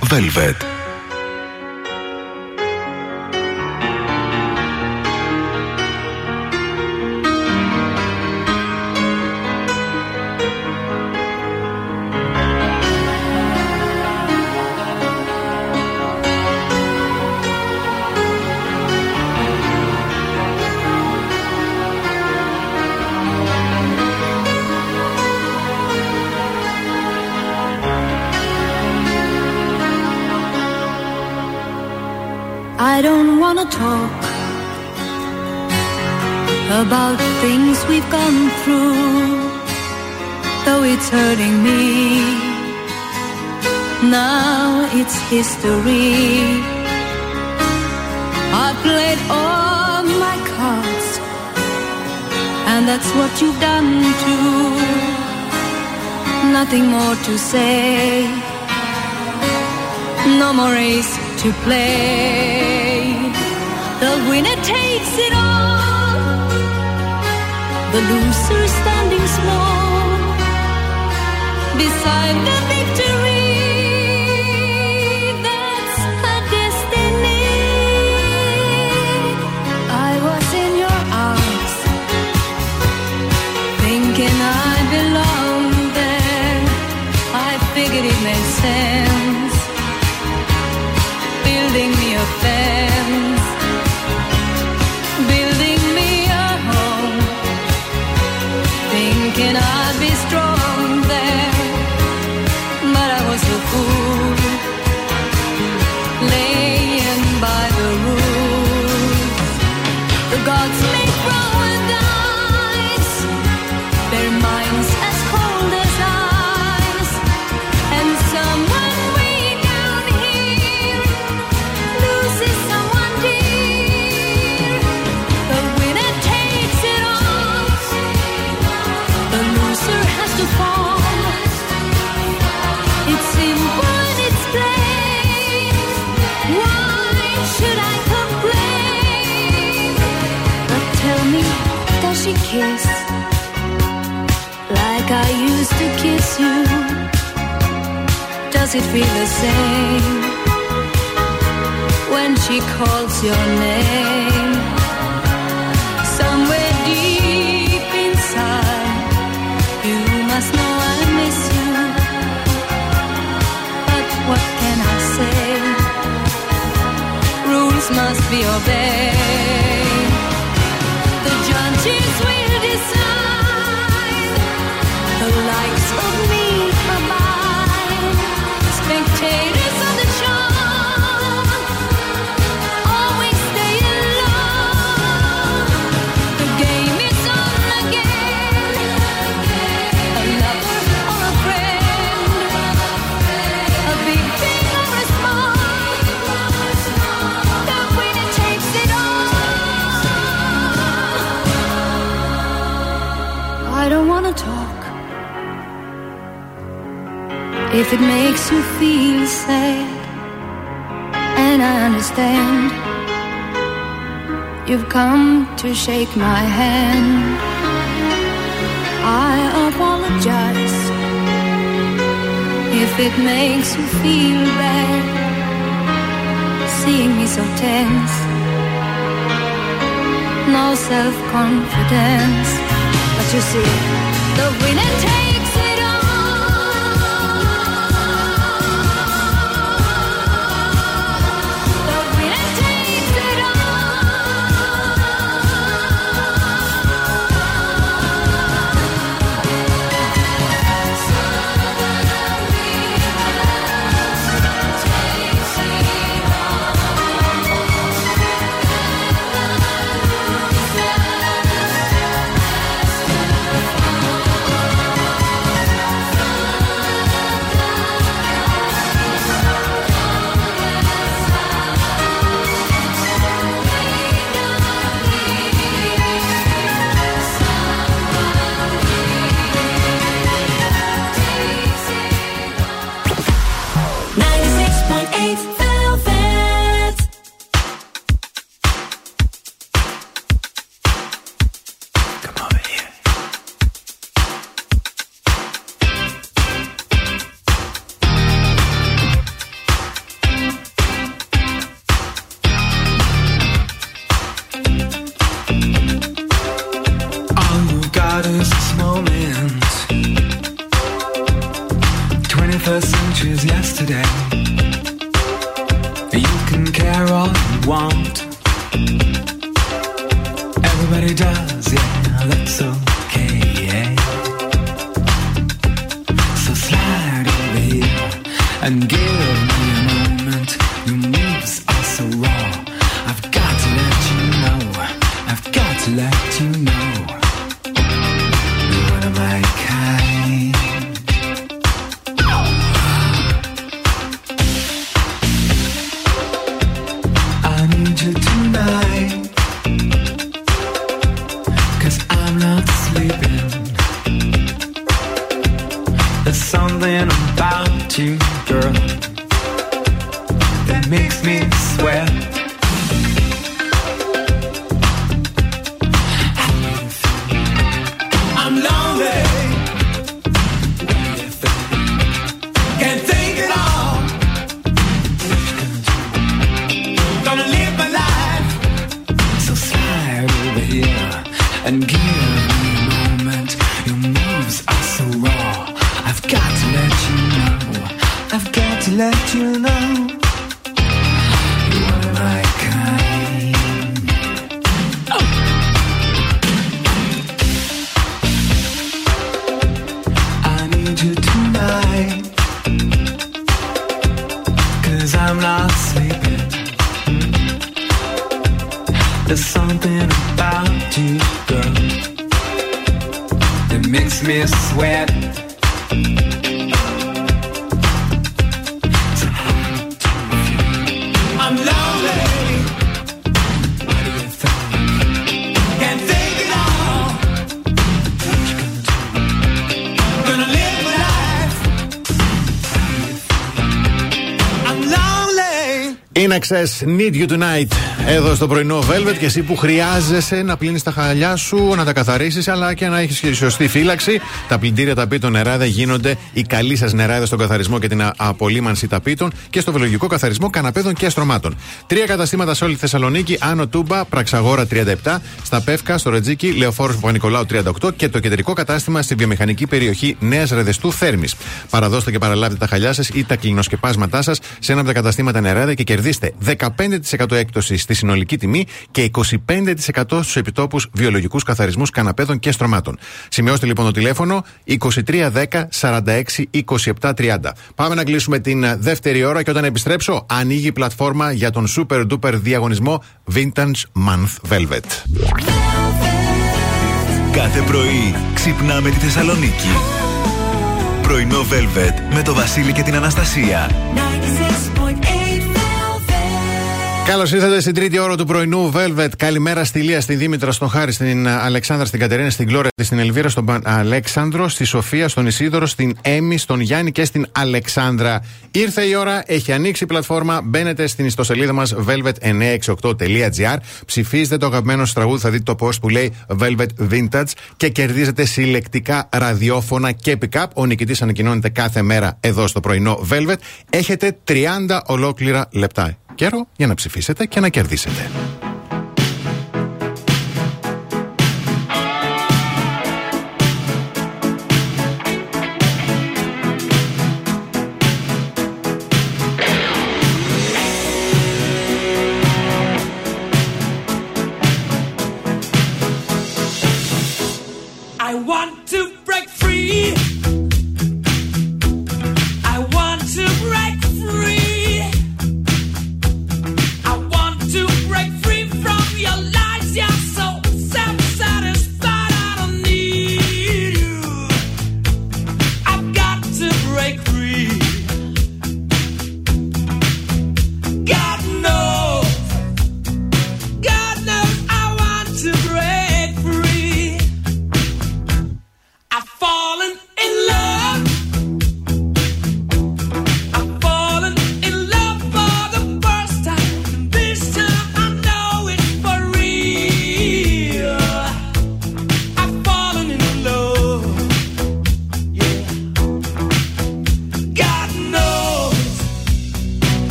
Speaker 10: Velvet.
Speaker 11: you play. Shake my hand. I apologize if
Speaker 19: it makes you feel bad, seeing me so tense, no self confidence. But you see, the winner takes
Speaker 15: There's something about you, girl, that makes me sweat. Lonely.
Speaker 2: In excess, need you tonight. Εδώ στο πρωινό Velvet και εσύ που χρειάζεσαι να πλύνεις τα χαλιά σου, να τα καθαρίσεις, αλλά και να έχεις σωστή φύλαξη. Τα πλυντήρια ταπήτων νεράδε γίνονται η καλή σας νεράδε στον καθαρισμό και την α- απολύμανση ταπήτων και στο βιολογικό καθαρισμό καναπέδων και στρωμάτων. Τρία καταστήματα σε όλη τη Θεσσαλονίκη, Άνω Τούμπα, Πραξαγόρα 37, στα Πεύκα, στο Ρετζίκι, Λεωφόρος Παπα-Νικολάου 38 και το κεντρικό κατάστημα στη βιομηχανική περιοχή Νέας Ρεδεστού Θέρμης. Παραδώστε και παραλάβετε τα χαλιά σας ή τα κλινοσκεπάσματά σας σε ένα από τα καταστήματα νεράδε και κερδίστε 15% έκπτωσης στη συνολική τιμή και 25% στους επιτόπους βιολογικούς καθαρισμούς καναπέδων και στρωμάτων. Σημειώστε λοιπόν το τηλέφωνο 2310 46 27 30. Πάμε να κλείσουμε την ε, δεύτερη ώρα και όταν επιστρέψω, ανοίγει η πλατφόρμα για τον super duper διαγωνισμό Vintage Month Velvet.
Speaker 4: Κάθε πρωί ξυπνάμε τη Θεσσαλονίκη. Πρωινό Velvet με το Βασίλη και την Αναστασία.
Speaker 20: 96.8 Velvet.
Speaker 13: Καλώς ήρθατε στην τρίτη ώρα του πρωινού Velvet. Καλημέρα στη Λία, στην Δήμητρα, στον Χάρη, στην Αλεξάνδρα, στην Κατερίνα, στην Κλώρια, στην Ελβίρα, στον Παν- Αλέξανδρο, στη Σοφία, στον Ισίδωρο, στην Έμι, στον Γιάννη και στην Αλεξάνδρα. Ήρθε η ώρα, έχει ανοίξει η πλατφόρμα. Μπαίνετε στην ιστοσελίδα μας velvet968.gr. Ψηφίζετε το αγαπημένο σας τραγούδι, θα δείτε το post που λέει Velvet Vintage και κερδίζετε συλλεκτικά ραδιόφωνα και pick-up. Ο νικητής ανακοινώνεται κάθε μέρα εδώ στο πρωινό Velvet. Έχετε 30 ολόκληρα λεπτά καιρό για να ψηφίσετε και να κερδίσετε.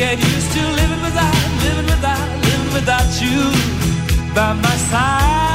Speaker 21: Get used to living without, living without, living without you by my side.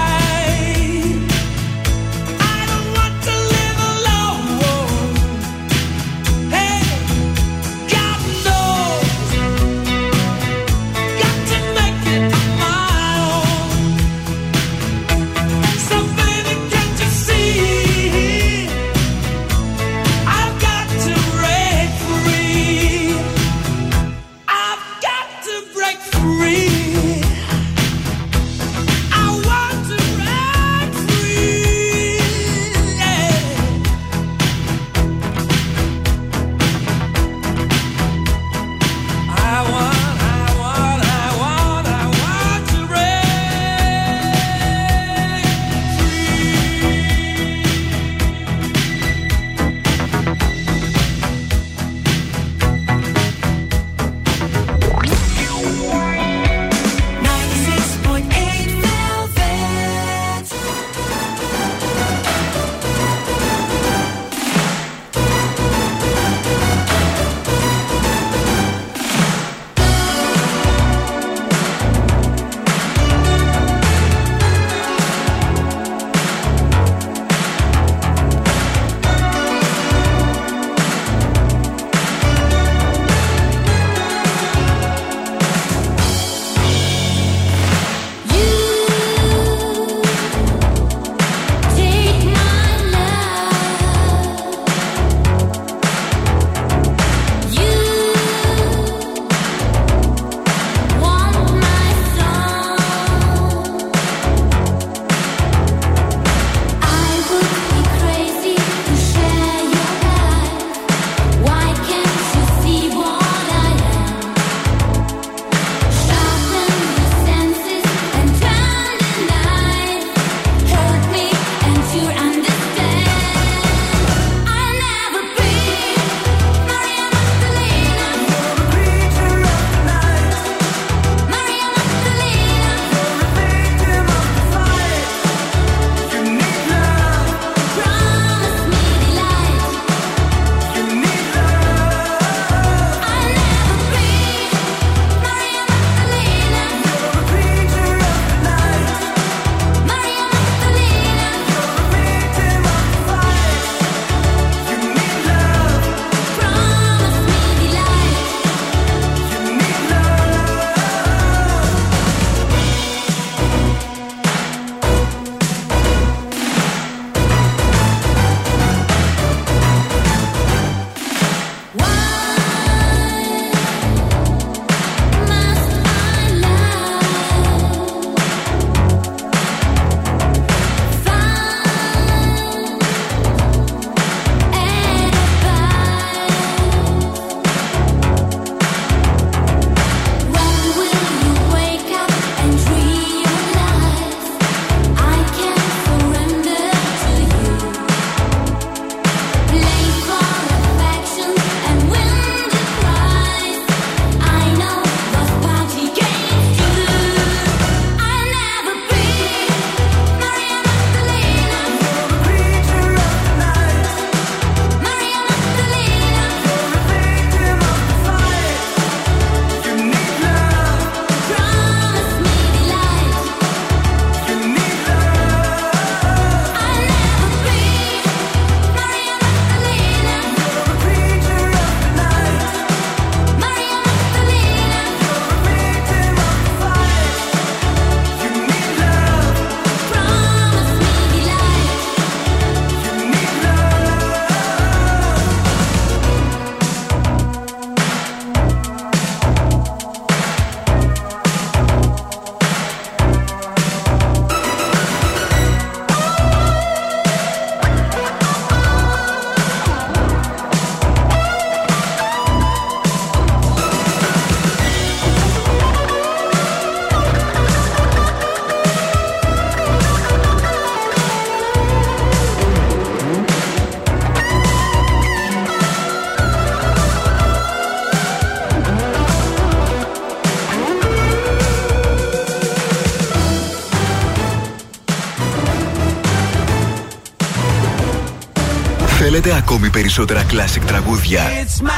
Speaker 22: Θέλετε ακόμη περισσότερα classic τραγούδια;
Speaker 10: It's my life,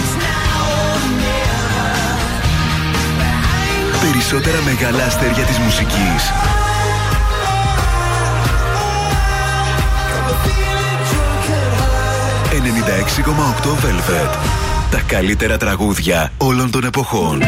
Speaker 10: it's now or never.
Speaker 22: Περισσότερα μεγάλα αστέρια της μουσικής. 96,8 Velvet. Τα καλύτερα τραγούδια όλων των εποχών.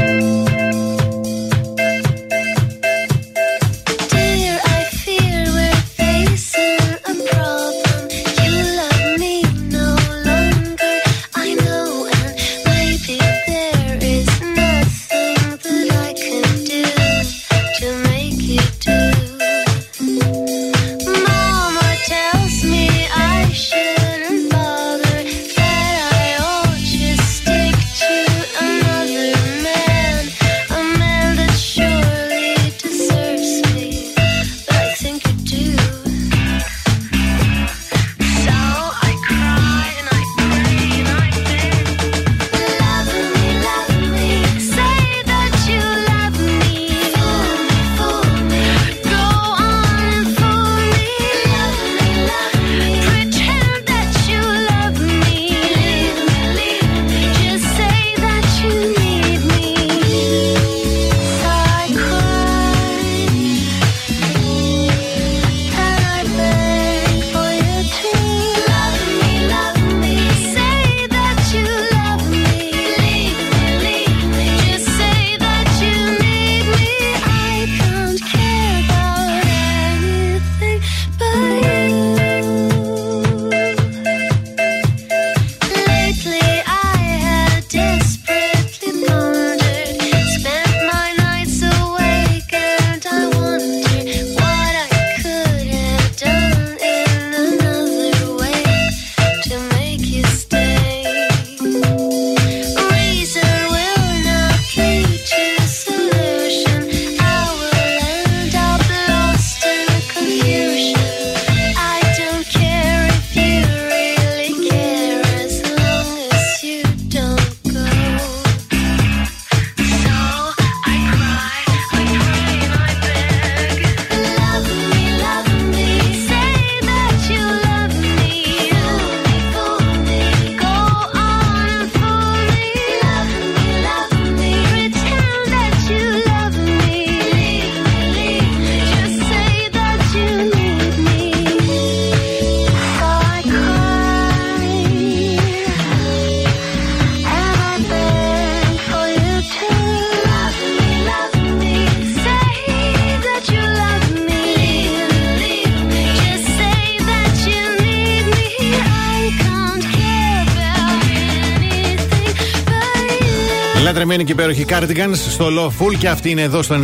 Speaker 2: Λατρεμένοι και υπέροχοι Cardigans στο Low Full και αυτή είναι εδώ στο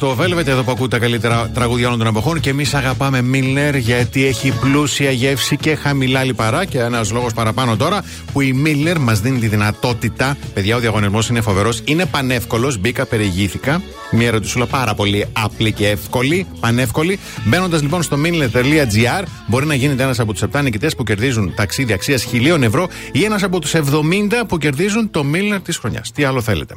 Speaker 2: 96,8 Velvet. Εδώ που ακούτε τα καλύτερα τραγούδια όλων των εποχών. Και εμείς αγαπάμε Milner γιατί έχει πλούσια γεύση και χαμηλά λιπαρά. Και ένας λόγος παραπάνω τώρα που η Milner μας δίνει τη δυνατότητα. Παιδιά, ο διαγωνισμός είναι φοβερός. Είναι πανεύκολος. Μπήκα, περιηγήθηκα. Μία ερωτησούλα πάρα πολύ απλή και εύκολη. Πανεύκολη. Μπαίνοντας λοιπόν στο milner.gr μπορεί να γίνετε ένας από τους 7 νικητές που κερδίζουν ταξίδι αξίας χιλίων ευρώ ή ένας από τους 70 που κερδίζουν το Milner της χρονιάς. Τι άλλο θέλετε.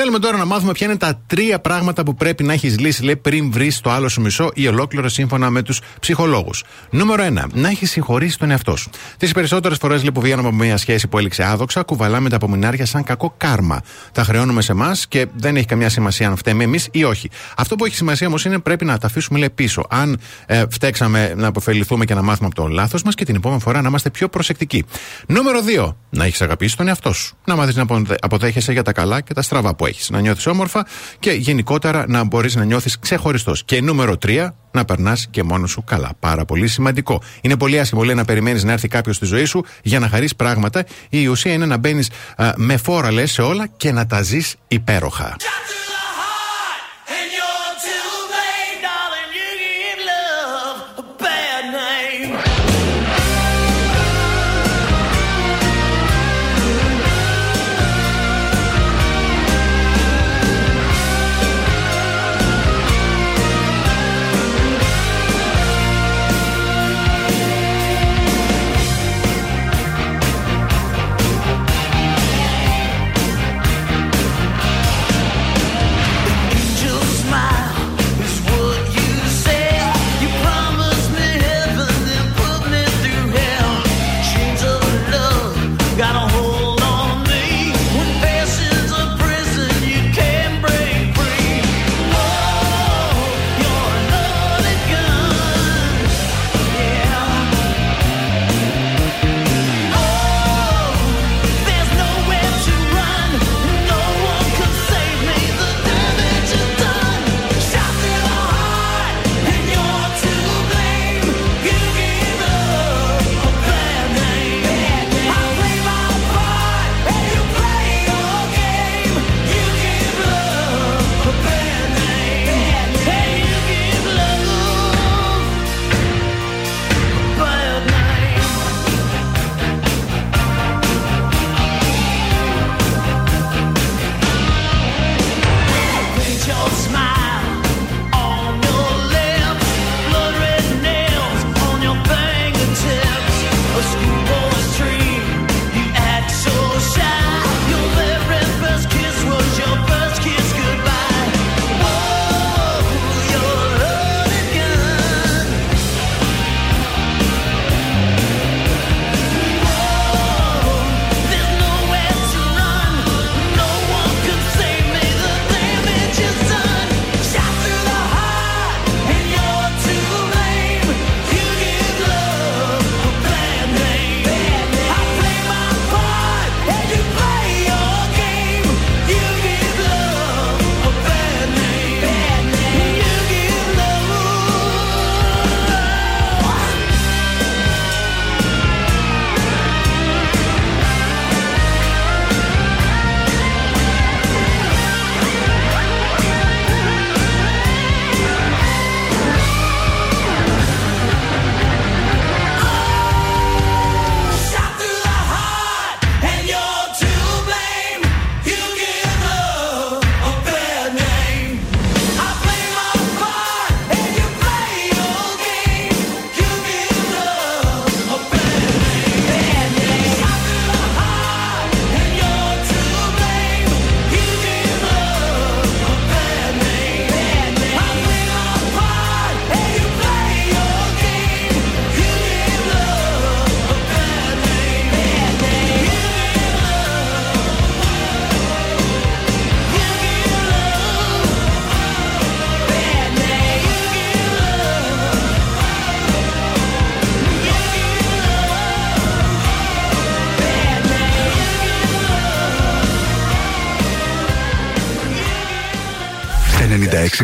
Speaker 2: Θέλουμε τώρα να μάθουμε ποια είναι τα τρία πράγματα που πρέπει να έχεις λύσει λέει, πριν βρεις το άλλο σου μισό ή ολόκληρο σύμφωνα με τους ψυχολόγους. Νούμερο 1. Να έχεις συγχωρήσει τον εαυτό σου. Τις περισσότερες φορές λέει, που βγαίνουμε από μια σχέση που έληξε άδοξα, κουβαλάμε τα απομεινάρια σαν κακό κάρμα. Τα χρεώνουμε σε εμάς και δεν έχει καμιά σημασία αν φταίμε εμείς ή όχι. Αυτό που έχει σημασία όμως είναι πρέπει να τα αφήσουμε λέει, πίσω. Αν ε, φταίξαμε να αποφεληθούμε και να μάθουμε από το λάθος μας και την επόμενη φορά να είμαστε πιο προσεκτικοί. Νούμερο 2. Να έχεις αγαπήσει τον εαυτό σου. Να μάθεις να αποδε- αποδέχεσαι για τα καλά και τα στραβά που έχεις. Να νιώθεις όμορφα και γενικότερα να μπορείς να νιώθεις ξεχωριστός. Και νούμερο 3. Να περνάς και μόνος σου καλά. Πάρα πολύ σημαντικό. Είναι πολύ άσχημο λέει, να περιμένεις να έρθει κάποιος στη ζωή σου για να χαρείς πράγματα. Η ουσία είναι να μπαίνεις με φόρα λες σε όλα και να τα ζεις υπέροχα.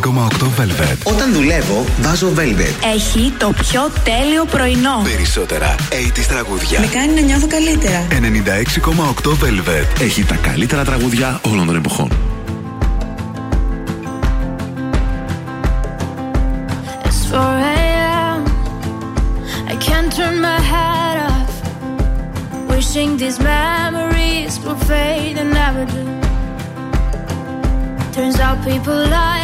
Speaker 4: 96,8 Velvet.
Speaker 23: Όταν δουλεύω, βάζω Velvet.
Speaker 3: Έχει το πιο τέλειο πρωινό.
Speaker 4: Περισσότερα 80s τραγούδια.
Speaker 24: Με κάνει να νιώθω καλύτερα.
Speaker 4: 96,8 Velvet.
Speaker 25: Έχει τα καλύτερα τραγούδια όλων των εποχών.
Speaker 11: It's 4 a.m. I can't turn my head off. Wishing these memories will fade and never do. Turns out people lie.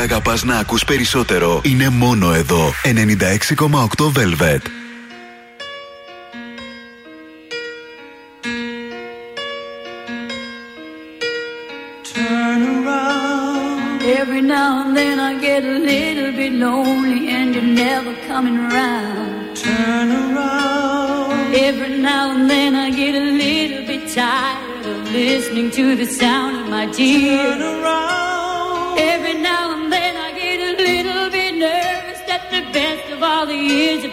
Speaker 4: Αγαπάς να ακούς περισσότερο είναι μόνο εδώ. 96,8 Velvet.
Speaker 10: Turn around.
Speaker 26: Every now and then I get a little bit lonely and you're never coming around.
Speaker 10: Turn around.
Speaker 26: Every now and then I get a little bit tired of listening to the sound of my tears.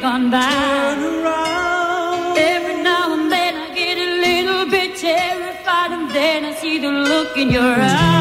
Speaker 26: Gone by.
Speaker 10: Turn around.
Speaker 26: Every now and then I get a little bit terrified and then I see the look in your eyes.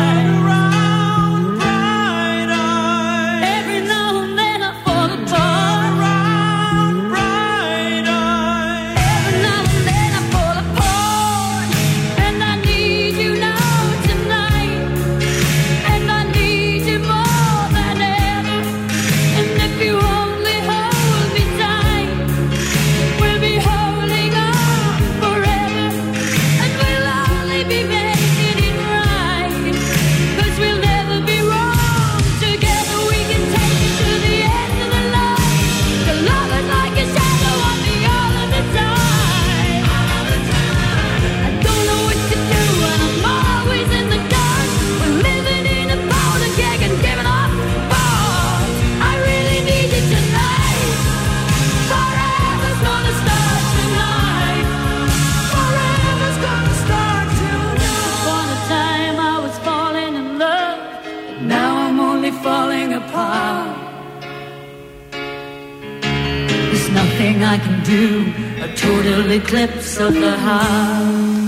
Speaker 11: Do. A total eclipse of the heart.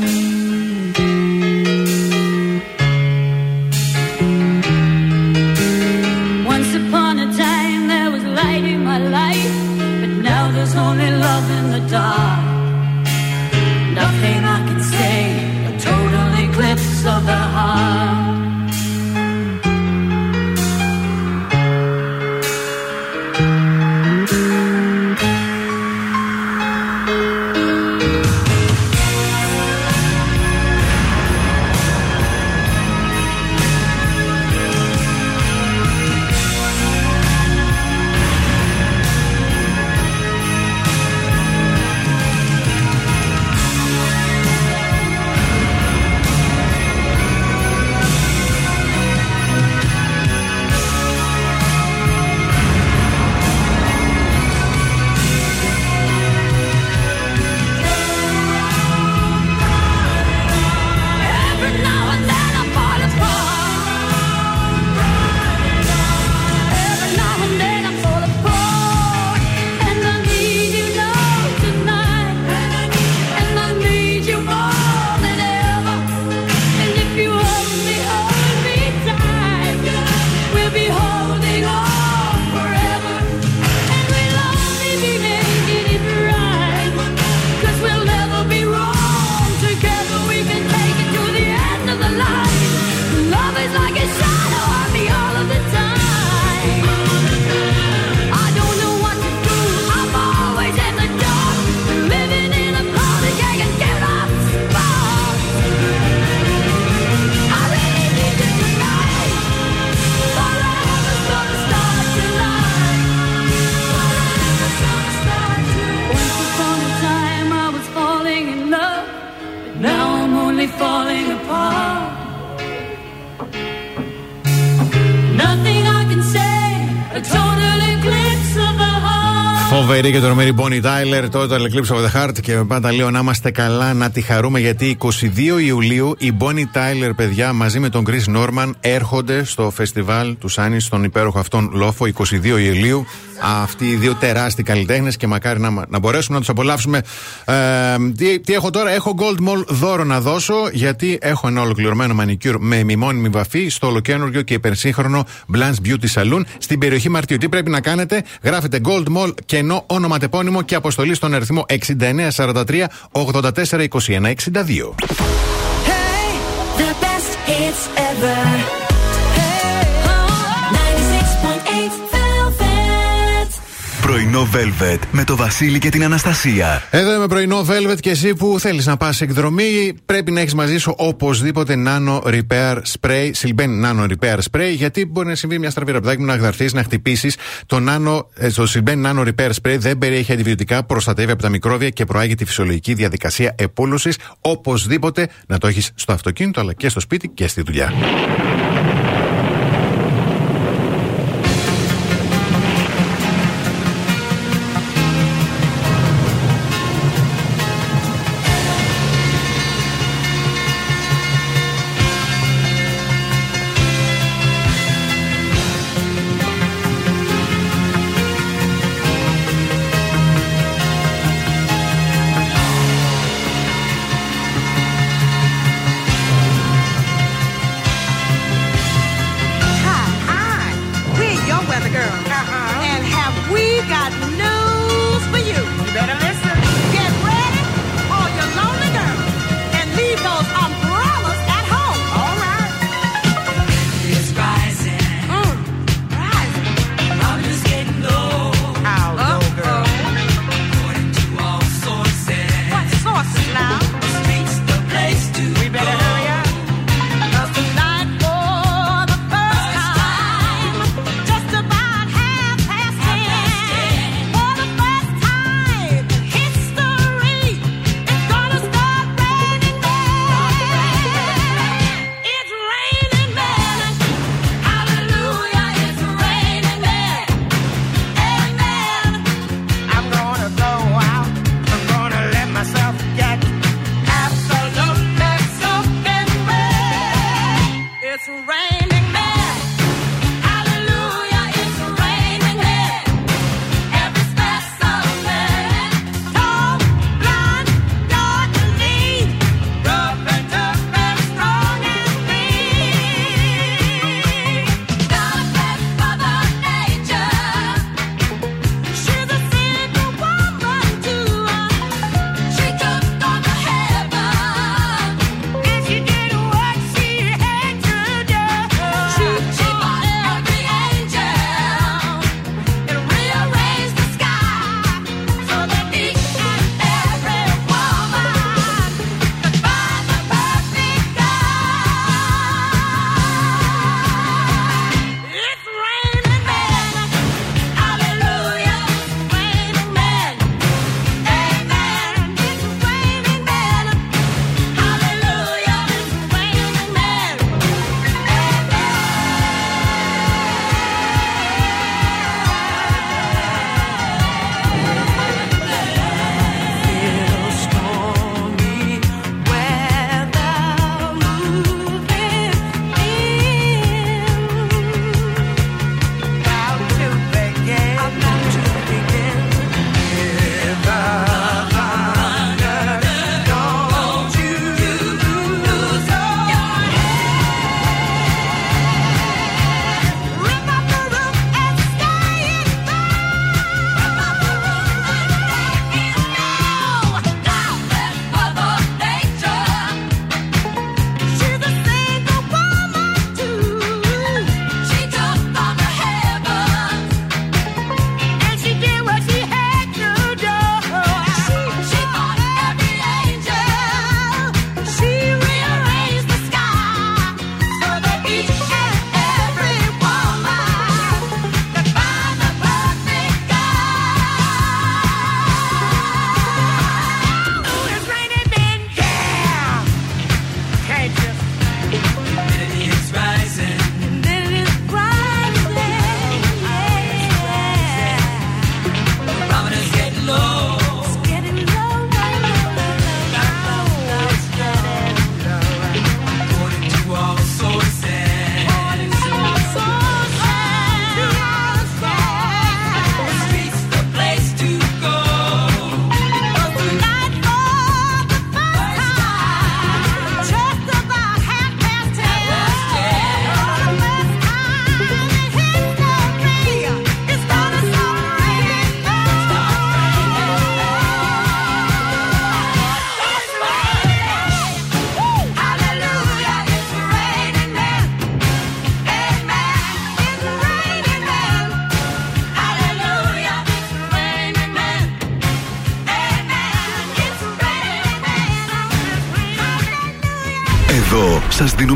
Speaker 11: always like a shot.
Speaker 2: Φοβερή και το Ρωμέρι Bonnie Tyler, Total Eclipse of the Heart. Και πάντα λέω να είμαστε καλά, να τη χαρούμε γιατί 22 Ιουλίου η Bonnie Tyler, παιδιά, μαζί με τον Chris Norman έρχονται στο φεστιβάλ του Σάνις στον υπέροχο αυτόν λόφο 22 Ιουλίου. Αυτοί οι δύο τεράστιοι καλλιτέχνες και μακάρι να, να μπορέσουμε να τους απολαύσουμε. Ε, τι, τι έχω τώρα, έχω Gold Mall δώρο να δώσω γιατί έχω ένα ολοκληρωμένο μανικιούρ με μημόνιμη βαφή στο ολοκένουργιο και υπερσύγχρονο Blanche Beauty Saloon στην περιοχή Μαρτίου. Τι πρέπει να κάνετε, γράφετε Gold Mall κενό ονοματεπώνυμο και αποστολή στον αριθμό 6943 84 21 62.
Speaker 1: The best hits ever.
Speaker 10: Πρωινό Velvet με το Βασίλη και την Αναστασία.
Speaker 2: Εδώ είμαι πρωινό Velvet και εσύ που θέλεις να πας εκδρομή, πρέπει να έχεις μαζί σου οπωσδήποτε Nano Repair Spray, Silben Nano Repair Spray, γιατί μπορεί να συμβεί μια στραβή ραπτάκι μου να γδαρθεί, να χτυπήσεις. Το, nano, ε, το Silben Nano Repair Spray δεν περιέχει αντιβιωτικά, προστατεύει από τα μικρόβια και προάγει τη φυσιολογική διαδικασία επούλωση. Οπωσδήποτε να το έχεις στο αυτοκίνητο, αλλά και στο σπίτι και στη δουλειά.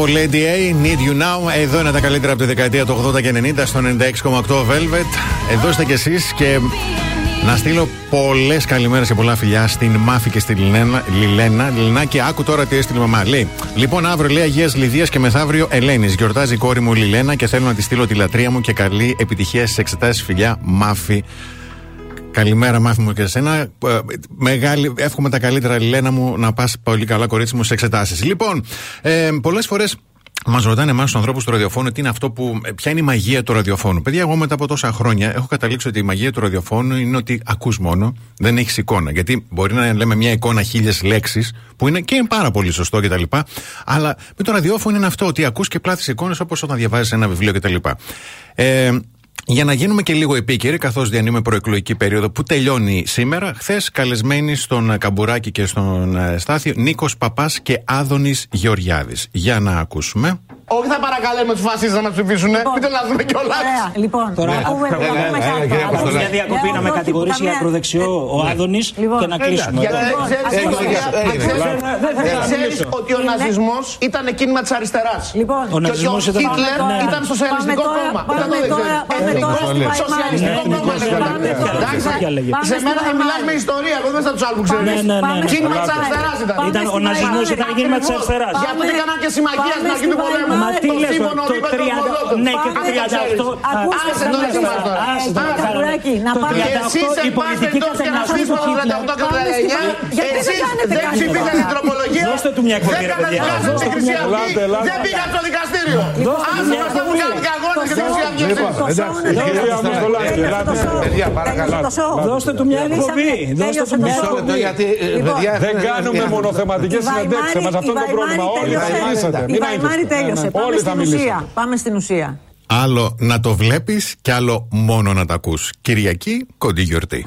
Speaker 2: Από Lady A, Need You Now. Εδώ είναι τα καλύτερα από τη δεκαετία του 80 και 90 στο 96,8 Velvet. Εδώ είστε κι εσείς και να στείλω πολλές καλημέρες και πολλά φιλιά στην Μάφη και στη Λιλένα. Λιλένα, Λιλένα και άκου τώρα τι έστειλε η μαμά. Λέει: Λοιπόν, αύριο λέει Αγίας Λιδίας και μεθαύριο Ελένης. Γιορτάζει η κόρη μου Λιλένα και θέλω να τη στείλω τη λατρεία μου και καλή επιτυχία στις εξετάσεις φιλιά Μάφη. Καλημέρα, μάθη μου και εσένα. Ε, Μεγάλη, εύχομαι τα καλύτερα, Λένα μου, να πας πολύ καλά, κορίτσι μου, σε εξετάσεις. Λοιπόν, ε, πολλές φορές Μας ρωτάνε εμάς τους ανθρώπους του ραδιοφώνου τι είναι αυτό που. ε, Ποια είναι η μαγεία του ραδιοφώνου. Παιδιά, εγώ μετά από τόσα χρόνια έχω καταλήξει ότι η μαγεία του ραδιοφώνου είναι ότι ακούς μόνο, δεν έχεις εικόνα. Γιατί μπορεί να λέμε μια εικόνα χίλιες λέξεις, που είναι και είναι πάρα πολύ σωστό κτλ. Αλλά με το ραδιόφωνο είναι αυτό, ότι ακούς και πλάθεις εικόνες όπως όταν διαβάζεις ένα βιβλίο κτλ. Ε, για να γίνουμε και λίγο επίκαιροι, καθώς διανύουμε προεκλογική περίοδο που τελειώνει σήμερα, χθες καλεσμένοι στον ε, Καμπουράκη και στον ε, Στάθιο Νίκος Παπάς και Άδωνης Γεωργιάδης. Για να ακούσουμε.
Speaker 27: Όχι θα παρακαλέσουμε του φασίστε να μα ψηφίσουν. Μην το λάθουμε κιόλα.
Speaker 28: Λοιπόν,
Speaker 27: Τώρα,
Speaker 28: να πούμε- να πούμε κάτι άλλο.
Speaker 27: Για
Speaker 28: διακοπή να με κατηγορήσει για ακροδεξιό ο Άδωνη και να κλείσουμε.
Speaker 27: Γιατί
Speaker 28: Λοιπόν,
Speaker 27: ξέρεις,
Speaker 28: ακούστε,
Speaker 27: Κωστή,
Speaker 28: ακούστε,
Speaker 27: ξέρεις,
Speaker 28: δεν θέλω να
Speaker 27: ξέρεις
Speaker 28: μιλήσω.
Speaker 27: ότι ο ναζισμό ήταν κίνημα τη αριστερά.
Speaker 28: Λοιπόν,
Speaker 27: και ότι ο
Speaker 28: ναζισμός ήταν-
Speaker 27: Χίτλερ
Speaker 28: Πάμε τώρα-
Speaker 27: ήταν σοσιαλιστικό
Speaker 28: πάμε τώρα-
Speaker 27: κόμμα.
Speaker 28: πάμε
Speaker 27: Ήταν το δεν
Speaker 28: τώρα-
Speaker 27: ξέρεις.
Speaker 28: πάμε
Speaker 27: Εθνικό
Speaker 28: τώρα στη Βαϊμάρη.
Speaker 27: σοσιαλιστικό
Speaker 28: Ναι,
Speaker 27: κόμμα.
Speaker 28: ναι, ναι,
Speaker 27: λέγονταν.
Speaker 28: πάμε τώρα-
Speaker 27: Εντάξει,
Speaker 28: τέτοια λέγεται.
Speaker 27: Σε
Speaker 28: Πάμε
Speaker 27: μένα
Speaker 28: στη
Speaker 27: θα μιλάς
Speaker 28: Βαϊμάρη.
Speaker 27: με ιστορία, εγώ δεν θα του άλλου ξέρεις.
Speaker 28: Ναι, ναι, ναι, ναι.
Speaker 27: Κίνημα τη
Speaker 28: Πάμε.
Speaker 27: αριστερά ήταν.
Speaker 28: Ήταν ο ναζισμός, ήταν κίνημα της αριστεράς.
Speaker 27: Γιατί δεν έκαναν και συμμαχία στην αρχή του πολέμου.
Speaker 28: Μα τι
Speaker 27: Το
Speaker 28: λες,
Speaker 27: σύμφωνο
Speaker 28: το
Speaker 27: Ρίμπεντροπ
Speaker 28: 30
Speaker 27: Μολότοφ.
Speaker 28: ναι, και το
Speaker 27: Αν δεν
Speaker 28: 38
Speaker 27: ξέρεις.
Speaker 28: Ακούστε,
Speaker 27: Άσε τώρα
Speaker 28: άσε
Speaker 27: σε εμάς τώρα.
Speaker 28: Άσε τώρα,
Speaker 27: Άσε.
Speaker 28: Καπουράκη, να
Speaker 27: Το
Speaker 28: πάμε.
Speaker 27: 38 Εσείς
Speaker 28: η πολιτική
Speaker 27: εμπάστε και να
Speaker 28: κατανάσταση
Speaker 27: στήσουμε
Speaker 28: του
Speaker 27: το 38 και το 39.
Speaker 28: Γιατί δεν
Speaker 27: Εσείς
Speaker 28: κάνετε
Speaker 27: δεν
Speaker 28: κάτι.
Speaker 27: ψηφίσατε την τροπολογία.
Speaker 28: Δώστε του μια εκπομπή,
Speaker 27: Δεν
Speaker 28: ρε παιδιά.
Speaker 27: καταδικάσατε
Speaker 28: Δώστε
Speaker 27: τη
Speaker 28: του
Speaker 27: Χρυσή
Speaker 28: μια
Speaker 27: Αυγή.
Speaker 28: εκπομπή. Ελάτε,
Speaker 27: Δεν
Speaker 28: ελάτε.
Speaker 27: πήγατε στο δικαστήριο.
Speaker 28: Δώστε του
Speaker 27: Άσε
Speaker 28: μια
Speaker 27: μας να μου
Speaker 28: εκπομπή.
Speaker 27: κάνουν και αγώνες για τη Χρυσή Αυγή.
Speaker 28: Λοιπόν, εντάξει.
Speaker 27: Κυρία μου, στο λάδι, ελάτε.
Speaker 28: Παιδιά,
Speaker 27: παρακαλώ.
Speaker 28: Δώστε του μια εκπομπή. Δώστε του μια
Speaker 27: Μισό λεπτό,
Speaker 28: εκπομπή.
Speaker 27: γιατί, ε, παιδιά,
Speaker 29: Δεν κάνουμε μονοθεματικές συνεντεύξεις. Μας αυτό είναι το πρόβλημα. Όλοι θα μιλήσετε.
Speaker 28: Η
Speaker 29: Μην
Speaker 28: Βαϊμάρη
Speaker 29: άγγιστε.
Speaker 28: τέλειωσε. Πάμε
Speaker 29: Όλοι θα
Speaker 28: στην
Speaker 29: μιλήσετε.
Speaker 28: ουσία. Πάμε στην ουσία.
Speaker 2: Άλλο να το βλέπεις και άλλο μόνο να τα ακούς Κυριακή, κοντή γιορτή.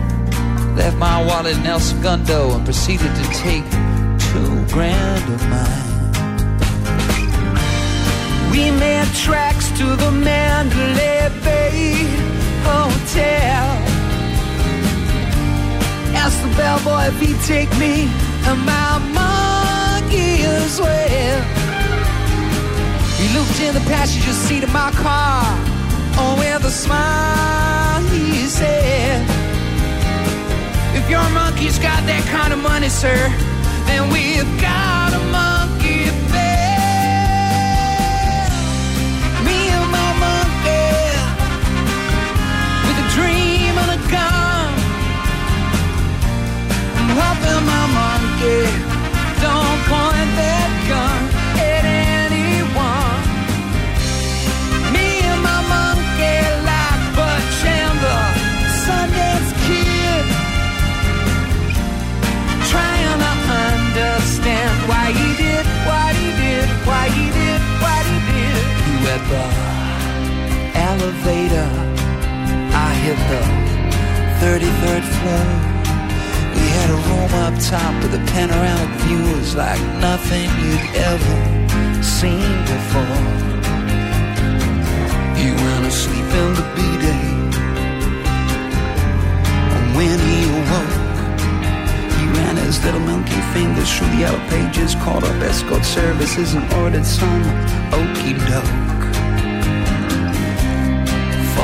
Speaker 4: left my wallet in El Segundo and proceeded to take two grand of mine. We made tracks to the Mandalay Bay Hotel. Asked the bellboy if he'd take me and my monkey as well. He looked in the passenger seat of my car. Oh, with a smile, he said, your monkey's got that kind of money, sir, then we've got a monkey went the elevator. I hit the 33rd floor. We had a room up top with a panoramic view. It was like nothing you'd ever seen before. He went to sleep in the B-day. And when he awoke, he ran his little monkey fingers through the yellow pages, called up escort services and ordered some okey doke.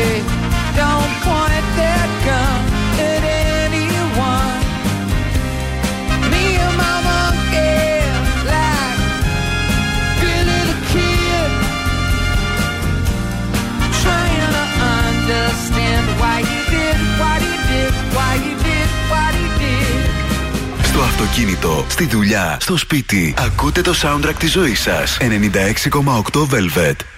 Speaker 4: Monkey don't point that gun at anyone. Me and my monkey like good little kid trying to understand why he did what he did, why he did what he did.
Speaker 10: Στο αυτοκίνητο, στη δουλειά, στο σπίτι. Ακούτε το soundtrack της ζωής σας. 96,8 Velvet.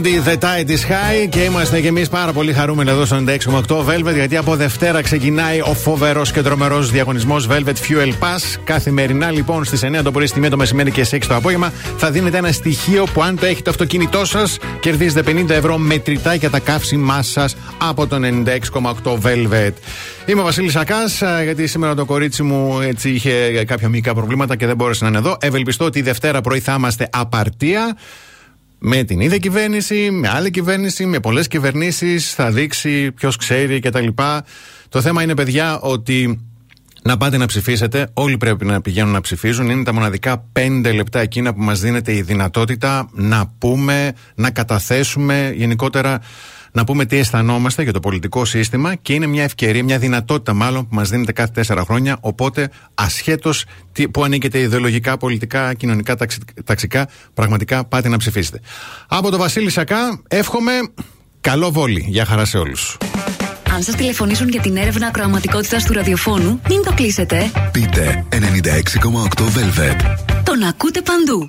Speaker 2: Blondie, The Tide is High και είμαστε κι εμείς πάρα πολύ χαρούμενοι εδώ στο 96,8 Velvet γιατί από Δευτέρα ξεκινάει ο φοβερός και τρομερός διαγωνισμός Velvet Fuel Pass. Καθημερινά λοιπόν στις 9 το πρωί, στη 1 το μεσημέρι και στις 6 το απόγευμα θα δίνετε ένα στοιχείο που αν το έχει το αυτοκίνητό σας κερδίζετε 50 ευρώ μετρητά για τα καύσιμά σας από το 96,8 Velvet. Είμαι ο Βασίλης Ακάς, γιατί σήμερα το κορίτσι μου έτσι είχε κάποια μικρά προβλήματα και δεν μπόρεσε να είναι εδώ. Ευελπιστώ ότι η Δευτέρα πρωί θα είμαστε απαρτία με την ίδια κυβέρνηση, με άλλη κυβέρνηση, με πολλές κυβερνήσεις. Θα δείξει ποιος ξέρει κτλ. Το θέμα είναι, παιδιά, ότι να πάτε να ψηφίσετε. Όλοι πρέπει να πηγαίνουν να ψηφίζουν. Είναι τα μοναδικά πέντε λεπτά εκείνα που μας δίνεται η δυνατότητα να πούμε, να καταθέσουμε γενικότερα να πούμε τι αισθανόμαστε για το πολιτικό σύστημα και είναι μια ευκαιρία, μια δυνατότητα μάλλον που μας δίνεται κάθε τέσσερα χρόνια. Οπότε, ασχέτως που ανήκετε ιδεολογικά, πολιτικά, κοινωνικά, ταξι- ταξικά, πραγματικά πάτε να ψηφίσετε. Από το Βασίλη Σακά, εύχομαι καλό βόλι. Γεια χαρά σε όλους.
Speaker 30: Αν σας τηλεφωνήσουν για την έρευνα ακροαματικότητας του ραδιοφώνου, μην το κλείσετε.
Speaker 4: Πείτε 96,8 Velvet.
Speaker 30: Τον ακούτε παντού.